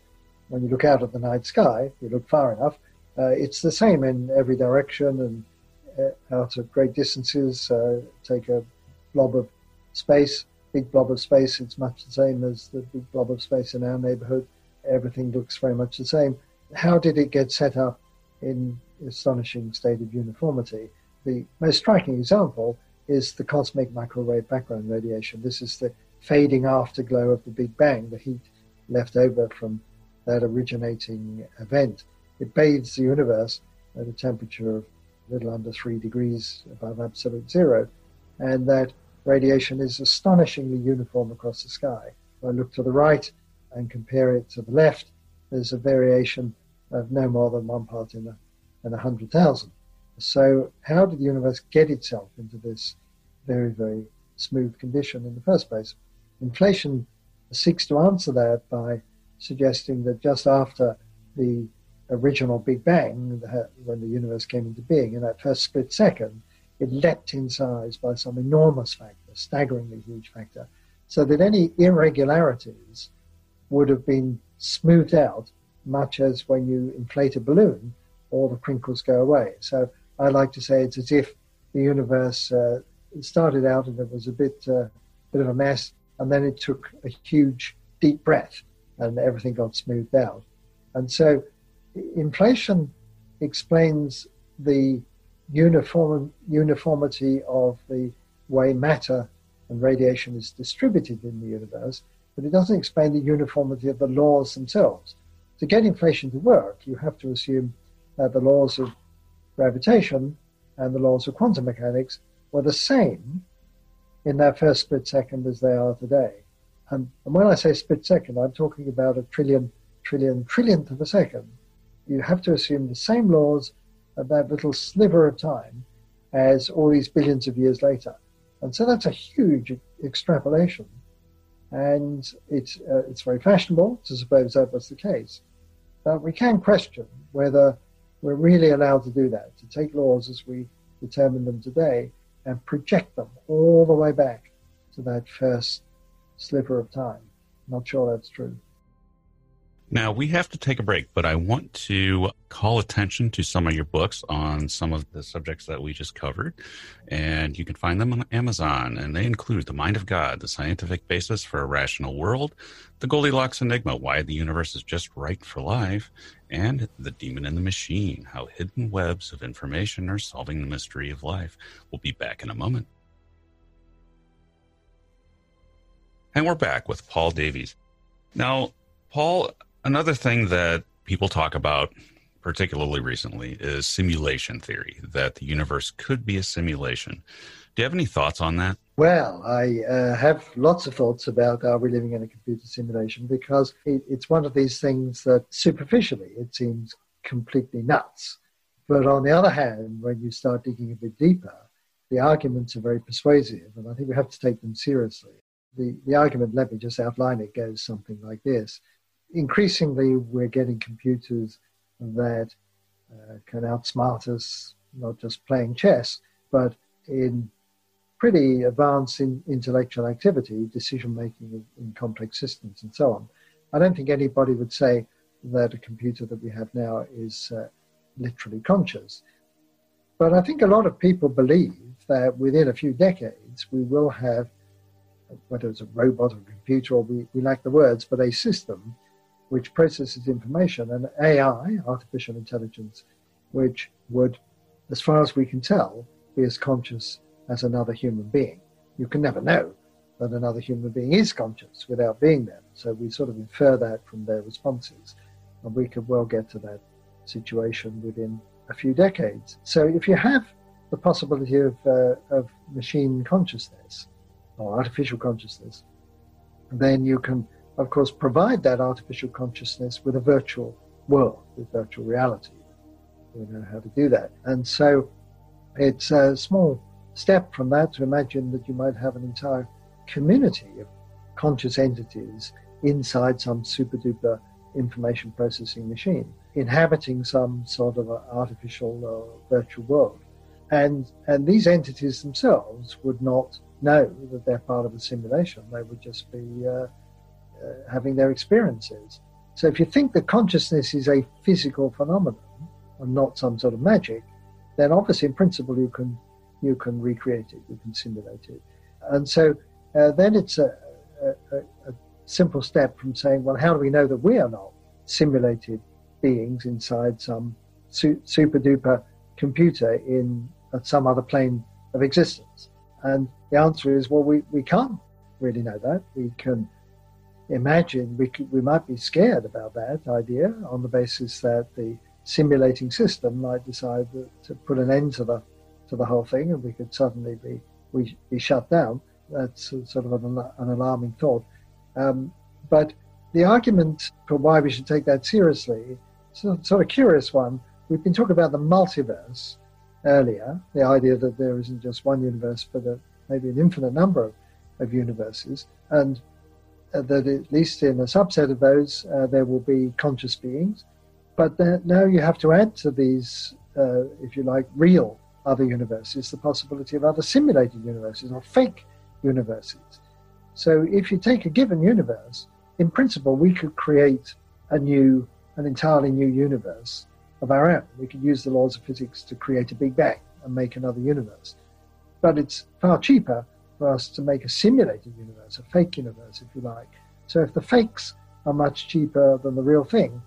when you look out at the night sky, you look far enough, uh, it's the same in every direction and uh, out at great distances. Uh, take a blob of space, big blob of space, it's much the same as the big blob of space in our neighborhood. Everything looks very much the same. How did it get set up in astonishing state of uniformity? The most striking example is the cosmic microwave background radiation. This is the fading afterglow of the Big Bang, the heat left over from that originating event. It bathes the universe at a temperature of a little under three degrees above absolute zero, and that radiation is astonishingly uniform across the sky. If I look to the right and compare it to the left, there's a variation of no more than one part in a, in a hundred thousand. So, how did the universe get itself into this very, very smooth condition in the first place? Inflation seeks to answer that by suggesting that just after the original Big Bang, when the universe came into being, in that first split second, it leapt in size by some enormous factor, staggeringly huge factor, so that any irregularities would have been smoothed out, much as when you inflate a balloon, all the crinkles go away. So I like to say it's as if the universe uh, started out and it was a bit, uh, bit of a mess, and then it took a huge deep breath and everything got smoothed out. And so inflation explains the uniform, uniformity of the way matter and radiation is distributed in the universe, but it doesn't explain the uniformity of the laws themselves. To get inflation to work, you have to assume that the laws of gravitation and the laws of quantum mechanics were the same in that first split second as they are today. And, and when I say split second, I'm talking about a trillion, trillion, trillionth of a second. You have to assume the same laws at that little sliver of time as all these billions of years later. And so that's a huge extrapolation. And it's, uh, it's very fashionable to suppose that was the case. But we can question whether we're really allowed to do that, to take laws as we determine them today and project them all the way back to that first sliver of time. Not sure that's true. Now, we have to take a break, but I want to call attention to some of your books on some of the subjects that we just covered. And you can find them on Amazon. And they include The Mind of God, The Scientific Basis for a Rational World, The Goldilocks Enigma, Why the Universe is Just Right for Life, and The Demon in the Machine, How Hidden Webs of Information Are Solving the Mystery of Life. We'll be back in a moment. And we're back with Paul Davies. Now, Paul, Another thing that people talk about, particularly recently, is simulation theory, that the universe could be a simulation. Do you have any thoughts on that? Well, I uh, have lots of thoughts about are we living in a computer simulation because it, it's one of these things that superficially it seems completely nuts. But on the other hand, when you start digging a bit deeper, the arguments are very persuasive, and I think we have to take them seriously. The, the argument, let me just outline it, goes something like this increasingly we're getting computers that uh, can outsmart us, not just playing chess, but in pretty advanced in intellectual activity, decision making in, complex systems, and so on. I don't think anybody would say that a computer that we have now is uh, literally conscious. But I think a lot of people believe that within a few decades we will have, whether it's a robot or a computer, or we, we lack the words, but a system which processes information, and AI, artificial intelligence, which would, as far as we can tell, be as conscious as another human being. You can never know that another human being is conscious without being there. So we sort of infer that from their responses. And we could well get to that situation within a few decades. So if you have the possibility of, uh, of machine consciousness or artificial consciousness, then you can of course, provide that artificial consciousness with a virtual world, with virtual reality. We know how to do that. And so it's a small step from that to imagine that you might have an entire community of conscious entities inside some super duper information processing machine, inhabiting some sort of artificial virtual world. And, and these entities themselves would not know that they're part of a simulation. They would just be uh, uh, having their experiences. So if you think that consciousness is a physical phenomenon and not some sort of magic, then obviously in principle you can you can recreate it, you can simulate it, and so uh, then it's a, a, a, simple step from saying, well, how do we know that we are not simulated beings inside some su- super duper computer in at some other plane of existence? And the answer is, well, we, we can't really know that. We can imagine we, could, we might be scared about that idea on the basis that the simulating system might decide that, to put an end to the to the whole thing and we could suddenly be we be shut down. That's sort of an, an alarming thought. Um, but the argument for why we should take that seriously sort of curious one. We've been talking about the multiverse earlier, the idea that there isn't just one universe, but maybe an infinite number of, of universes. And that at least in a subset of those uh, there will be conscious beings. But now you have to add to these, uh, if you like, real other universes, the possibility of other simulated universes or fake universes. So if you take a given universe, in principle, we could create a new, an entirely new universe of our own. We could use the laws of physics to create a Big Bang and make another universe. But it's far cheaper for us to make a simulated universe, a fake universe, if you like. So if the fakes are much cheaper than the real thing,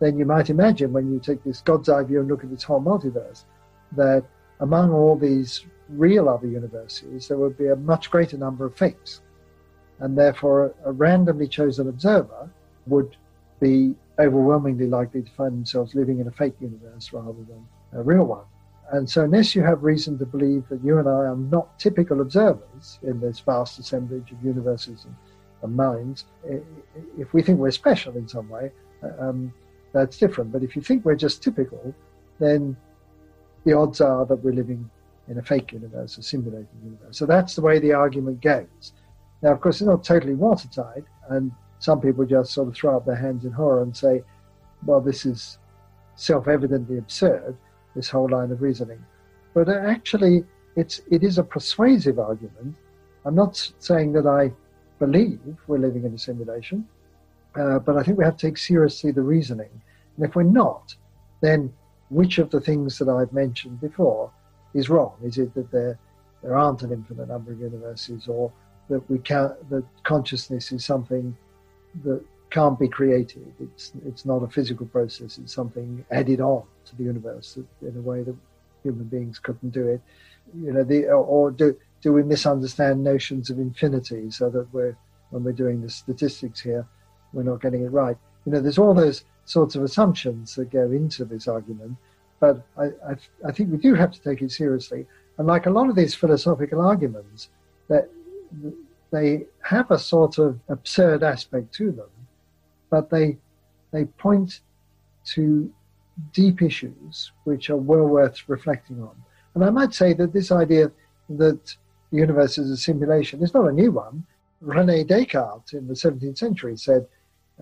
then you might imagine when you take this God's eye view and look at this whole multiverse, that among all these real other universes, there would be a much greater number of fakes. And therefore, a randomly chosen observer would be overwhelmingly likely to find themselves living in a fake universe rather than a real one. And so, unless you have reason to believe that you and I are not typical observers in this vast assemblage of universes and, and minds, if we think we're special in some way, um, that's different. But if you think we're just typical, then the odds are that we're living in a fake universe, a simulated universe. So that's the way the argument goes. Now, of course, it's not totally watertight, and some people just sort of throw up their hands in horror and say, well, this is self evidently absurd, this whole line of reasoning. But actually, it's, it is a persuasive argument. I'm not saying that I believe we're living in a simulation, uh, but I think we have to take seriously the reasoning. And if we're not, then which of the things that I've mentioned before is wrong? Is it that there, there aren't an infinite number of universes, or that we can't, that consciousness is something that can't be created? It's, it's not a physical process, it's something added on to the universe in a way that human beings couldn't do it. You know, the, or do, do we misunderstand notions of infinity so that we're, when we're doing the statistics here, we're not getting it right? You know, there's all those sorts of assumptions that go into this argument, but I, I, I think we do have to take it seriously. And like a lot of these philosophical arguments, that they have a sort of absurd aspect to them, but they they point to deep issues which are well worth reflecting on. And I might say that this idea that the universe is a simulation is not a new one. Rene Descartes in the 17th century said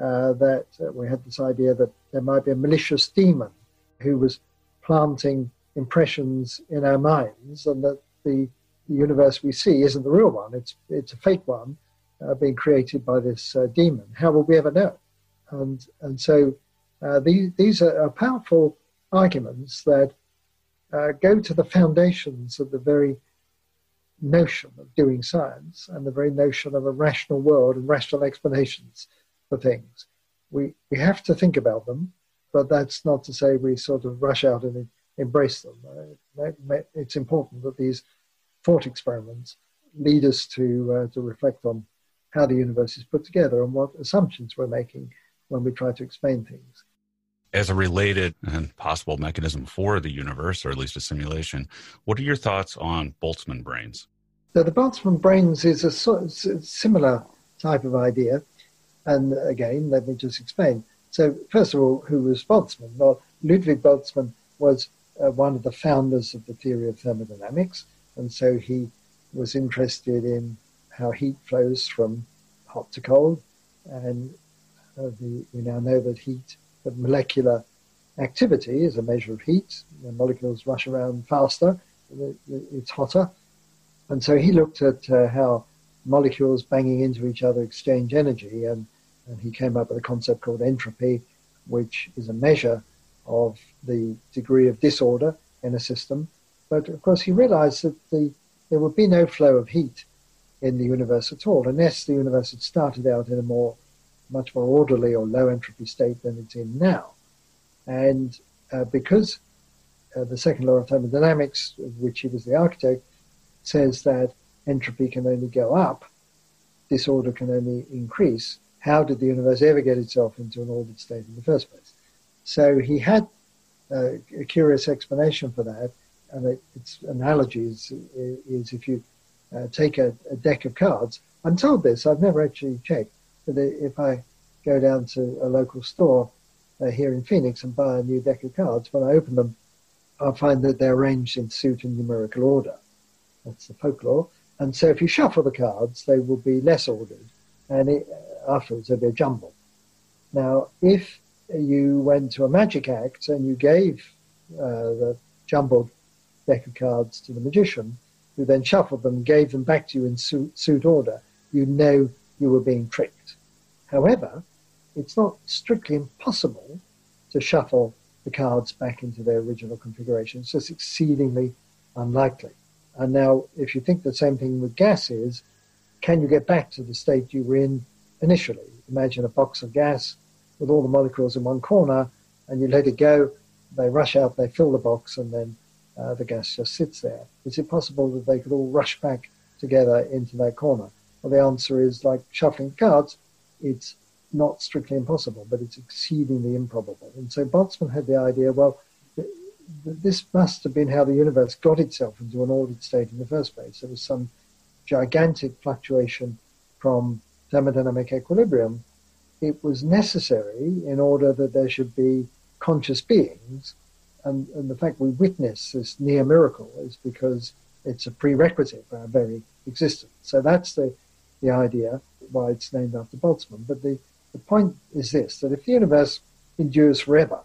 uh, that uh, we had this idea that there might be a malicious demon who was planting impressions in our minds and that the, the universe we see isn't the real one, it's, it's a fake one uh, being created by this uh, demon. How will we ever know? And, and so uh, these, these are powerful arguments that uh, go to the foundations of the very notion of doing science and the very notion of a rational world and rational explanations for things. We, we have to think about them, but that's not to say we sort of rush out and embrace them. Uh, it's important that these thought experiments lead us to, uh, to reflect on how the universe is put together and what assumptions we're making when we try to explain things. As a related and possible mechanism for the universe, or at least a simulation, what are your thoughts on Boltzmann brains? So the Boltzmann brains is a sort of similar type of idea. And again, let me just explain. So, first of all, who was Boltzmann? Well, Ludwig Boltzmann was uh, one of the founders of the theory of thermodynamics, and so he was interested in how heat flows from hot to cold. And uh, the, we now know that heat, that molecular activity is a measure of heat. The molecules rush around faster, it's hotter. And so he looked at uh, how molecules banging into each other exchange energy, and and he came up with a concept called entropy, which is a measure of the degree of disorder in a system. But of course, he realized that the, there would be no flow of heat in the universe at all, unless the universe had started out in a more, much more orderly or low entropy state than it's in now. And uh, because uh, the second law of thermodynamics, which he was the architect, says that entropy can only go up, disorder can only increase, how did the universe ever get itself into an ordered state in the first place? So he had uh, a curious explanation for that, and it, its analogy is, is if you uh, take a, a, deck of cards. I'm told this, I've never actually checked, but if I go down to a local store uh, here in Phoenix and buy a new deck of cards, when I open them, I'll find that they're arranged in suit and numerical order. That's the folklore. And so if you shuffle the cards, they will be less ordered. And it, afterwards there'd be a jumble. Now, if you went to a magic act and you gave uh, the jumbled deck of cards to the magician, who then shuffled them, and gave them back to you in suit, suit order, you know you were being tricked. However, it's not strictly impossible to shuffle the cards back into their original configuration. It's just exceedingly unlikely. And now, if you think the same thing with gas is, can you get back to the state you were in initially. Imagine a box of gas with all the molecules in one corner, and you let it go, they rush out, they fill the box, and then uh, the gas just sits there. Is it possible that they could all rush back together into that corner? Well, the answer is like shuffling cards, it's not strictly impossible, but it's exceedingly improbable. And so Boltzmann had the idea well, this must have been how the universe got itself into an ordered state in the first place. There was some gigantic fluctuation from thermodynamic equilibrium, it was necessary in order that there should be conscious beings. And, and the fact we witness this near miracle is because it's a prerequisite for our very existence. So that's the, the idea why it's named after Boltzmann. But the, the point is this that if the universe endures forever,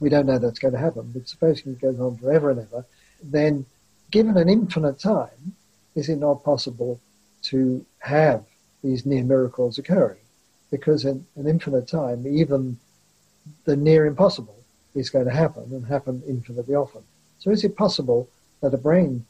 we don't know that's going to happen, but supposing it goes on forever and ever, then given an infinite time, is it not possible to have these near miracles occurring? Because in an infinite time, even the near impossible is going to happen and happen infinitely often. So is it possible that a brain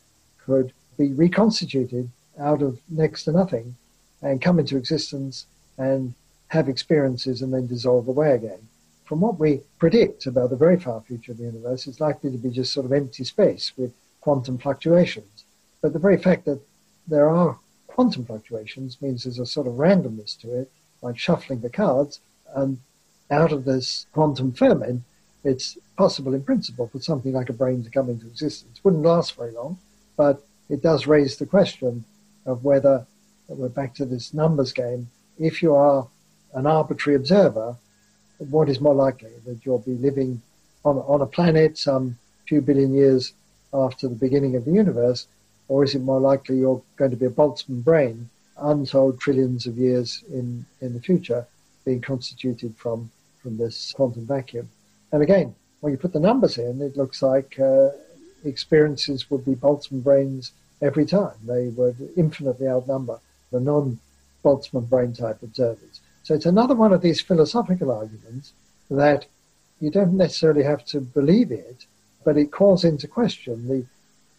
could be reconstituted out of next to nothing and come into existence and have experiences and then dissolve away again? From what we predict about the very far future of the universe, it's likely to be just sort of empty space with quantum fluctuations. But the very fact that there are quantum fluctuations means there's a sort of randomness to it, like shuffling the cards, and out of this quantum ferment, it's possible in principle for something like a brain to come into existence. It wouldn't last very long, but it does raise the question of whether, we're back to this numbers game, if you are an arbitrary observer, what is more likely? That you'll be living on, on a planet some few billion years after the beginning of the universe, or is it more likely you're going to be a Boltzmann brain, untold trillions of years in, in the future, being constituted from, from this quantum vacuum? And again, when you put the numbers in, it looks like uh, experiences would be Boltzmann brains every time. They would infinitely outnumber the non Boltzmann brain type observers. So it's another one of these philosophical arguments that you don't necessarily have to believe it, but it calls into question the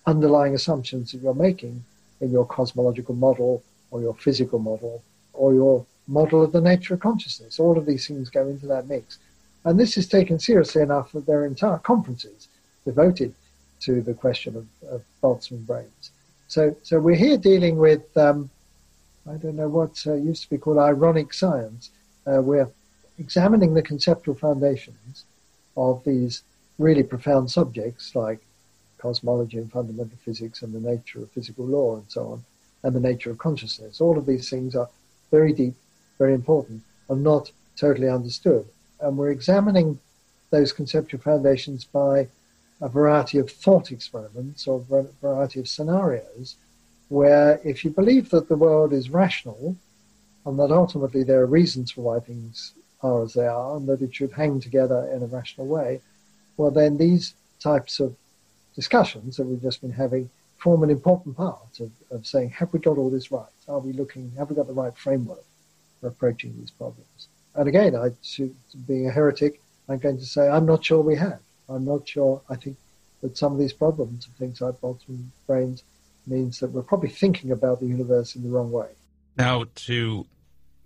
underlying assumptions that you're making in your cosmological model or your physical model or your model of the nature of consciousness. All of these things go into that mix. And this is taken seriously enough that there are entire conferences devoted to the question of, of Boltzmann brains. So, so we're here dealing with, um, I don't know what uh, used to be called ironic science. Uh, we're examining the conceptual foundations of these really profound subjects like cosmology and fundamental physics and the nature of physical law and so on, and the nature of consciousness. All of these things are very deep, very important, and not totally understood. And we're examining those conceptual foundations by a variety of thought experiments or a variety of scenarios where if you believe that the world is rational and that ultimately there are reasons for why things are as they are and that it should hang together in a rational way, well, then these types of discussions that we've just been having form an important part of, of saying, have we got all this right? Are we looking, have we got the right framework for approaching these problems? And again, I, being a heretic, I'm going to say, I'm not sure we have. I'm not sure. I think that some of these problems of things like Boltzmann brains means that we're probably thinking about the universe in the wrong way. Now, to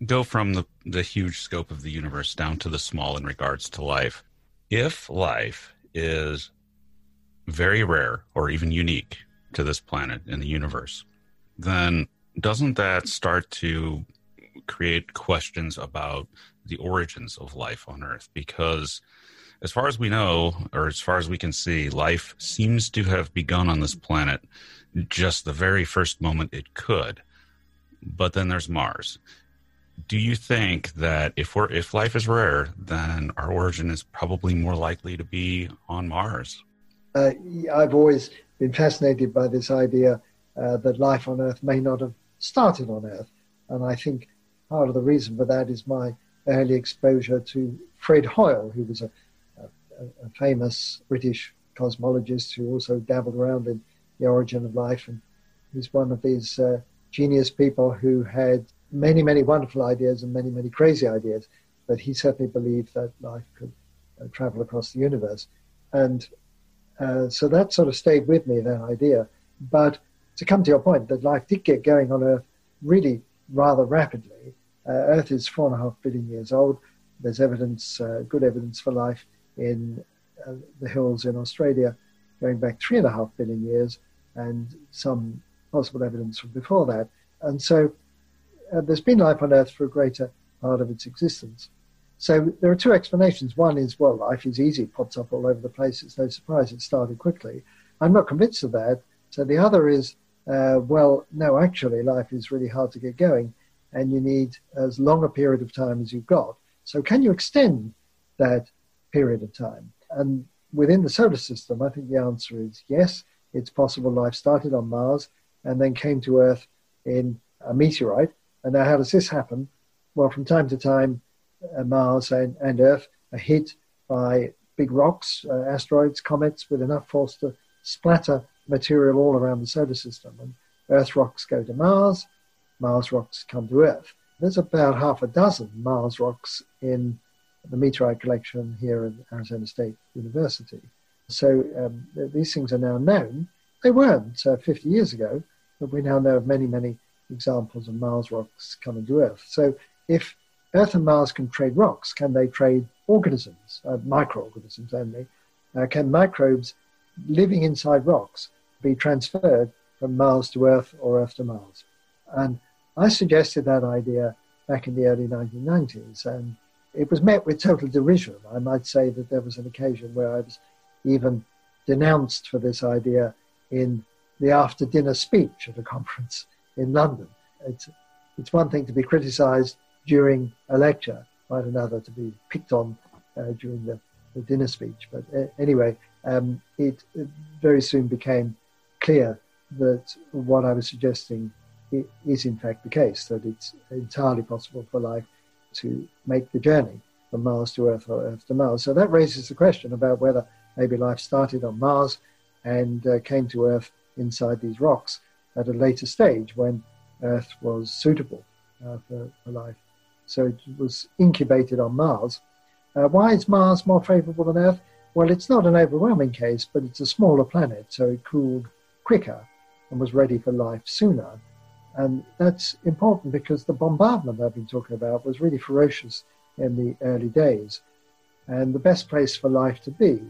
go from the, the huge scope of the universe down to the small in regards to life, if life is very rare or even unique to this planet in the universe, then doesn't that start to create questions about the origins of life on Earth? Because as far as we know, or as far as we can see, life seems to have begun on this planet just the very first moment it could. But then there's Mars. Do you think that if we're if life is rare, then our origin is probably more likely to be on Mars? Uh, I've always been fascinated by this idea uh, that life on Earth may not have started on Earth, and I think part of the reason for that is my early exposure to Fred Hoyle, who was a a, famous British cosmologist who also dabbled around in the origin of life. And he's one of these uh, genius people who had many, many wonderful ideas and many, many crazy ideas. But he certainly believed that life could uh, travel across the universe. And uh, so that sort of stayed with me, that idea. But to come to your point, that life did get going on Earth really rather rapidly. Uh, Earth is four and a half billion years old. There's evidence, uh, good evidence for life in uh, the hills in Australia going back three and a half billion years and some possible evidence from before that. And so uh, there's been life on Earth for a greater part of its existence. So there are two explanations. One is, well, life is easy, it pops up all over the place. It's no surprise it started quickly. I'm not convinced of that. So the other is, uh, well, no, actually, life is really hard to get going, and you need as long a period of time as you've got. So can you extend that period of time? And within the solar system, I think the answer is yes. It's possible life started on Mars and then came to Earth in a meteorite, And now, how does this happen? Well, from time to time, uh, Mars and, and, Earth are hit by big rocks, uh, asteroids, comets, with enough force to splatter material all around the solar system. And Earth rocks go to Mars, Mars rocks come to Earth. There's about half a dozen Mars rocks in the meteorite collection here at Arizona State University. So um, these things are now known. They weren't uh, 50 years ago, but we now know of many, many examples of Mars rocks coming to Earth. So if Earth and Mars can trade rocks, can they trade organisms, uh, microorganisms only? Uh, can microbes living inside rocks be transferred from Mars to Earth or Earth to Mars? And I suggested that idea back in the early 1990s, and it was met with total derision. I might say that there was an occasion where I was even denounced for this idea in the after dinner speech at a conference in London. It's, it's one thing to be criticized during a lecture, quite another to be picked on uh, during the, the, dinner speech. But uh, anyway, um, it, it, very soon became clear that what I was suggesting is in fact the case, that it's entirely possible for life to make the journey from Mars to Earth or Earth to Mars. So that raises the question about whether maybe life started on Mars and uh, came to Earth inside these rocks at a later stage when Earth was suitable uh, for, for, life. So it was incubated on Mars. Uh, why is Mars more favorable than Earth? Well, it's not an overwhelming case, but it's a smaller planet, so it cooled quicker and was ready for life sooner. And that's important because the bombardment I've been talking about was really ferocious in the early days. And the best place for life to be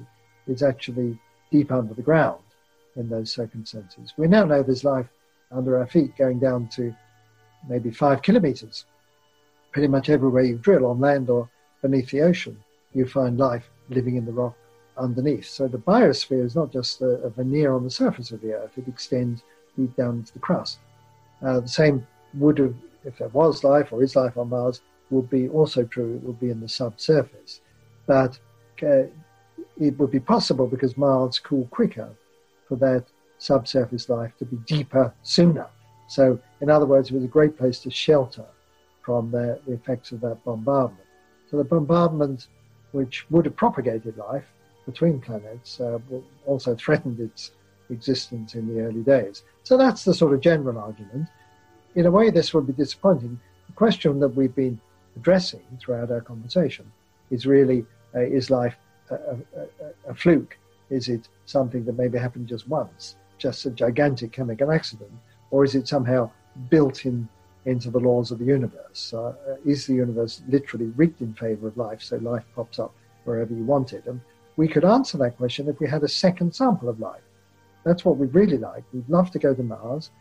is actually deep under the ground in those circumstances. We now know there's life under our feet going down to maybe five kilometers. Pretty much everywhere you drill, on land or beneath the ocean, you find life living in the rock underneath. So the biosphere is not just a, a veneer on the surface of the earth, it extends deep down into the crust. Uh, the same would have, if there was life or is life on Mars, would be also true. It would be in the subsurface. But uh, it would be possible because Mars cool quicker for that subsurface life to be deeper sooner. So, in other words, it was a great place to shelter from the, the effects of that bombardment. So, the bombardment, which would have propagated life between planets, uh, also threatened its existence in the early days. So that's the sort of general argument. In a way, this would be disappointing. The question that we've been addressing throughout our conversation is really uh, is life a, a, a, fluke? Is it something that maybe happened just once, just a gigantic chemical accident? Or is it somehow built in into the laws of the universe? Uh, is the universe literally rigged in favor of life, so life pops up wherever you want it? And we could answer that question if we had a second sample of life. That's what we'd really like. We'd love to go to Mars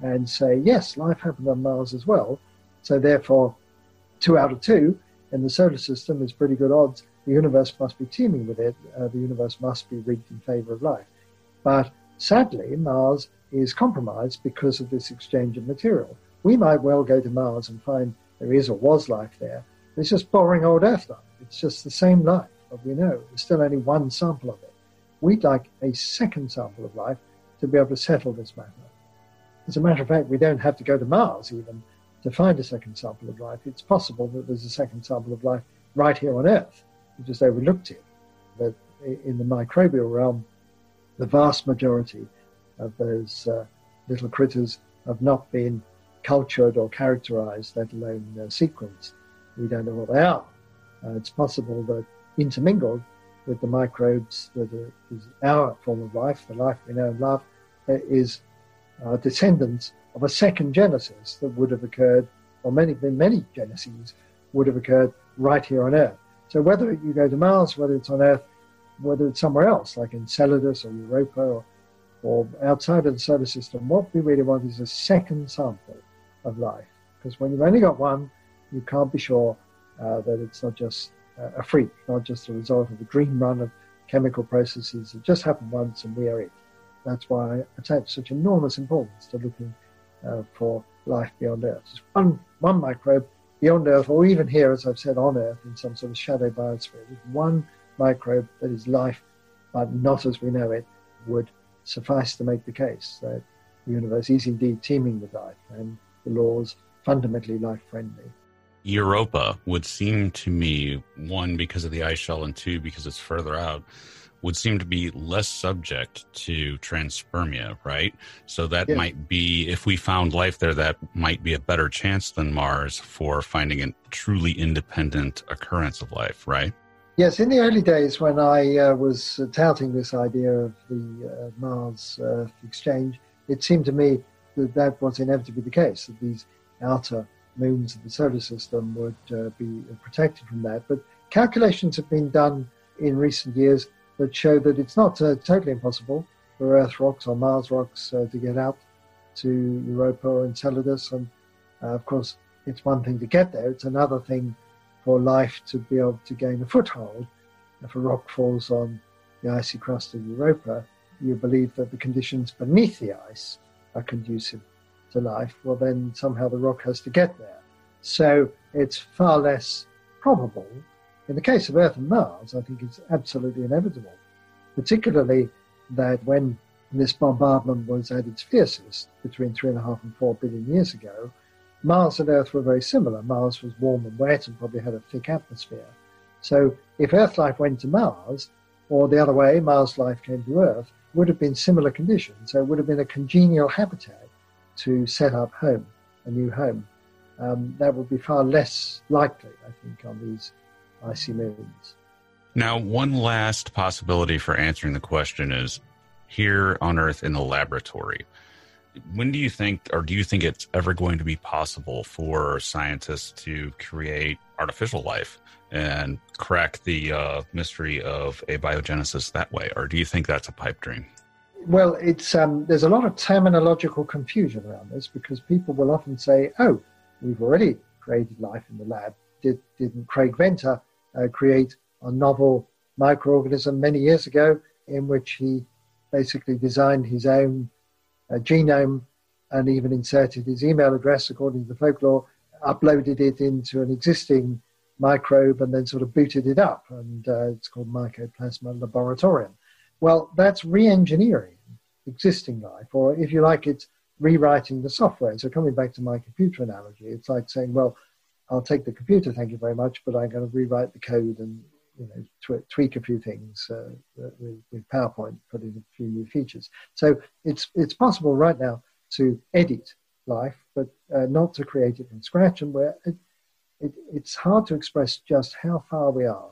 and say, yes, life happened on Mars as well. So therefore, two out of two in the solar system is pretty good odds. The universe must be teeming with it. Uh, the universe must be rigged in favor of life. But sadly, Mars is compromised because of this exchange of material. We might well go to Mars and find there is or was life there. It's just boring old Earth life. It's just the same life, but we know there's still only one sample of it. We'd like a second sample of life to be able to settle this matter. As a matter of fact, we don't have to go to Mars even to find a second sample of life. It's possible that there's a second sample of life right here on Earth. We just overlooked it. That in the microbial realm, the vast majority of those uh, little critters have not been cultured or characterized, let alone uh, sequenced. We don't know what they are. Uh, it's possible that intermingled with the microbes that is our form of life, the life we know and love, is descendants of a second genesis that would have occurred, or many, many genesis would have occurred right here on Earth. So whether you go to Mars, whether it's on Earth, whether it's somewhere else, like Enceladus or Europa or, or outside of the solar system, what we really want is a second sample of life. Because when you've only got one, you can't be sure uh, that it's not just a freak, not just a result of a dream run of chemical processes that just happened once and we are it. That's why I attach such enormous importance to looking uh, for life beyond Earth. Just one, one microbe beyond Earth, or even here, as I've said, on Earth in some sort of shadow biosphere, one microbe that is life, but not as we know it, would suffice to make the case that the universe is indeed teeming with life and the laws fundamentally life friendly. Europa would seem to me, one, because of the ice shell, and two, because it's further out, would seem to be less subject to transpermia, right? So that might be, if we found life there, that might be a better chance than Mars for finding a truly independent occurrence of life, right? Yes, in the early days when I uh, was touting this idea of the uh, Mars Earth exchange, it seemed to me that that was inevitably the case, that these outer moons of the solar system would uh, be protected from that. But calculations have been done in recent years that show that it's not uh, totally impossible for Earth rocks or Mars rocks uh, to get out to Europa or Enceladus. And uh, of course, it's one thing to get there, it's another thing for life to be able to gain a foothold. If a rock falls on the icy crust of Europa, you believe that the conditions beneath the ice are conducive to life, well, then somehow the rock has to get there. So it's far less probable in the case of Earth and Mars, I think it's absolutely inevitable, particularly that when this bombardment was at its fiercest between three and a half and four billion years ago, Mars and Earth were very similar. Mars was warm and wet and probably had a thick atmosphere. So if Earth life went to Mars, or the other way, Mars life came to Earth, would have been similar conditions. So it would have been a congenial habitat to set up home, a new home. Um, that would be far less likely, I think, on these icy moons. Now, one last possibility for answering the question is here on Earth in the laboratory. When do you think, or do you think it's ever going to be possible for scientists to create artificial life and crack the uh, mystery of abiogenesis that way? Or do you think that's a pipe dream? Well, it's um, there's a lot of terminological confusion around this because people will often say, "Oh, we've already created life in the lab." Did, didn't Craig Venter uh, create a novel microorganism many years ago in which he basically designed his own uh, genome and even inserted his email address according to the folklore, uploaded it into an existing microbe and then sort of booted it up. And uh, it's called Mycoplasma laboratorium. Well, that's re engineering existing life, or if you like, it's rewriting the software. So, coming back to my computer analogy, it's like saying, well, I'll take the computer, thank you very much, but I'm going to rewrite the code and you know tw- tweak a few things uh, with, with, PowerPoint, put in a few new features. So it's it's possible right now to edit life, but uh, not to create it from scratch. And where it, it, it's hard to express just how far we are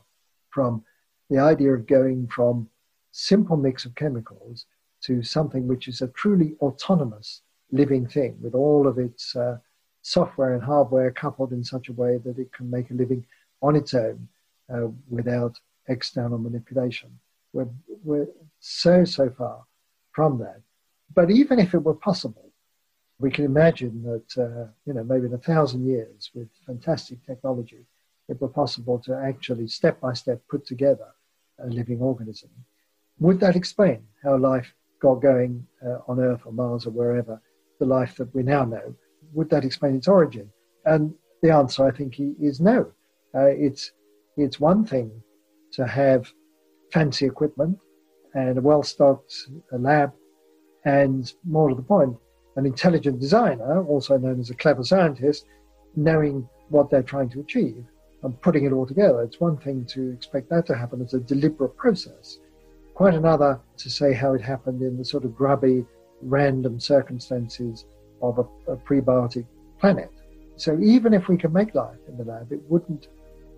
from the idea of going from simple mix of chemicals to something which is a truly autonomous living thing with all of its uh, software and hardware coupled in such a way that it can make a living on its own uh, without external manipulation. We're, we're so, so far from that. But even if it were possible, we can imagine that, uh, you know, maybe in a thousand years with fantastic technology, it were possible to actually step by step put together a living organism. Would that explain how life got going uh, on Earth or Mars or wherever, the life that we now know? would that explain its origin? And the answer, I think, is no. Uh, it's it's one thing to have fancy equipment and a well-stocked lab, and more to the point, an intelligent designer, also known as a clever scientist, knowing what they're trying to achieve and putting it all together. It's one thing to expect that to happen as a deliberate process. Quite another to say how it happened in the sort of grubby, random circumstances of a, a prebiotic planet. So even if we can make life in the lab, it wouldn't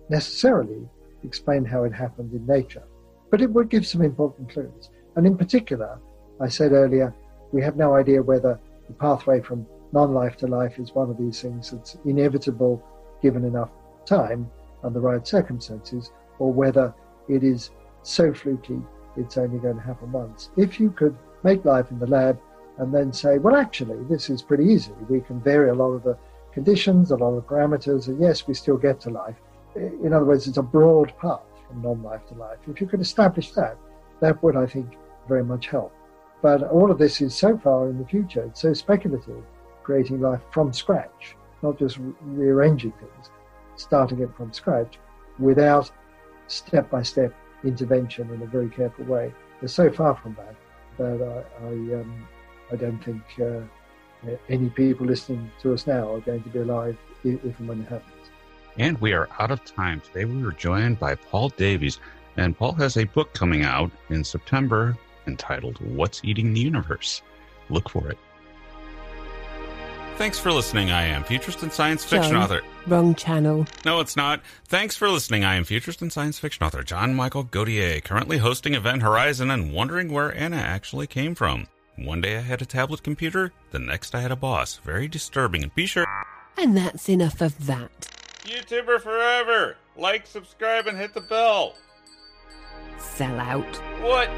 necessarily explain how it happened in nature. But it would give some important clues. And in particular, I said earlier, we have no idea whether the pathway from non life to life is one of these things that's inevitable given enough time and the right circumstances, or whether it is so fluky it's only going to happen once. If you could make life in the lab and then say, well, actually, this is pretty easy. We can vary a lot of the conditions, a lot of parameters, and yes, we still get to life. In other words, it's a broad path from non life to life. If you could establish that, that would, I think, very much help. But all of this is so far in the future, it's so speculative, creating life from scratch, not just rearranging things, starting it from scratch without step by step intervention in a very careful way. They're so far from that that I, I um, I don't think uh, any people listening to us now are going to be alive if, if and when it happens. And we are out of time. Today we were joined by Paul Davies, and Paul has a book coming out in September entitled What's Eating the Universe? Look for it. Thanks for listening. I am futurist and science fiction John. author. Wrong channel. No, it's not. Thanks for listening. I am futurist and science fiction author John Michael Godier, currently hosting Event Horizon and wondering where Anna actually came from. One day I had a tablet computer, the next I had a boss. Very disturbing. And be sure. And that's enough of that. YouTuber forever! Like, subscribe, and hit the bell! Sell out. What?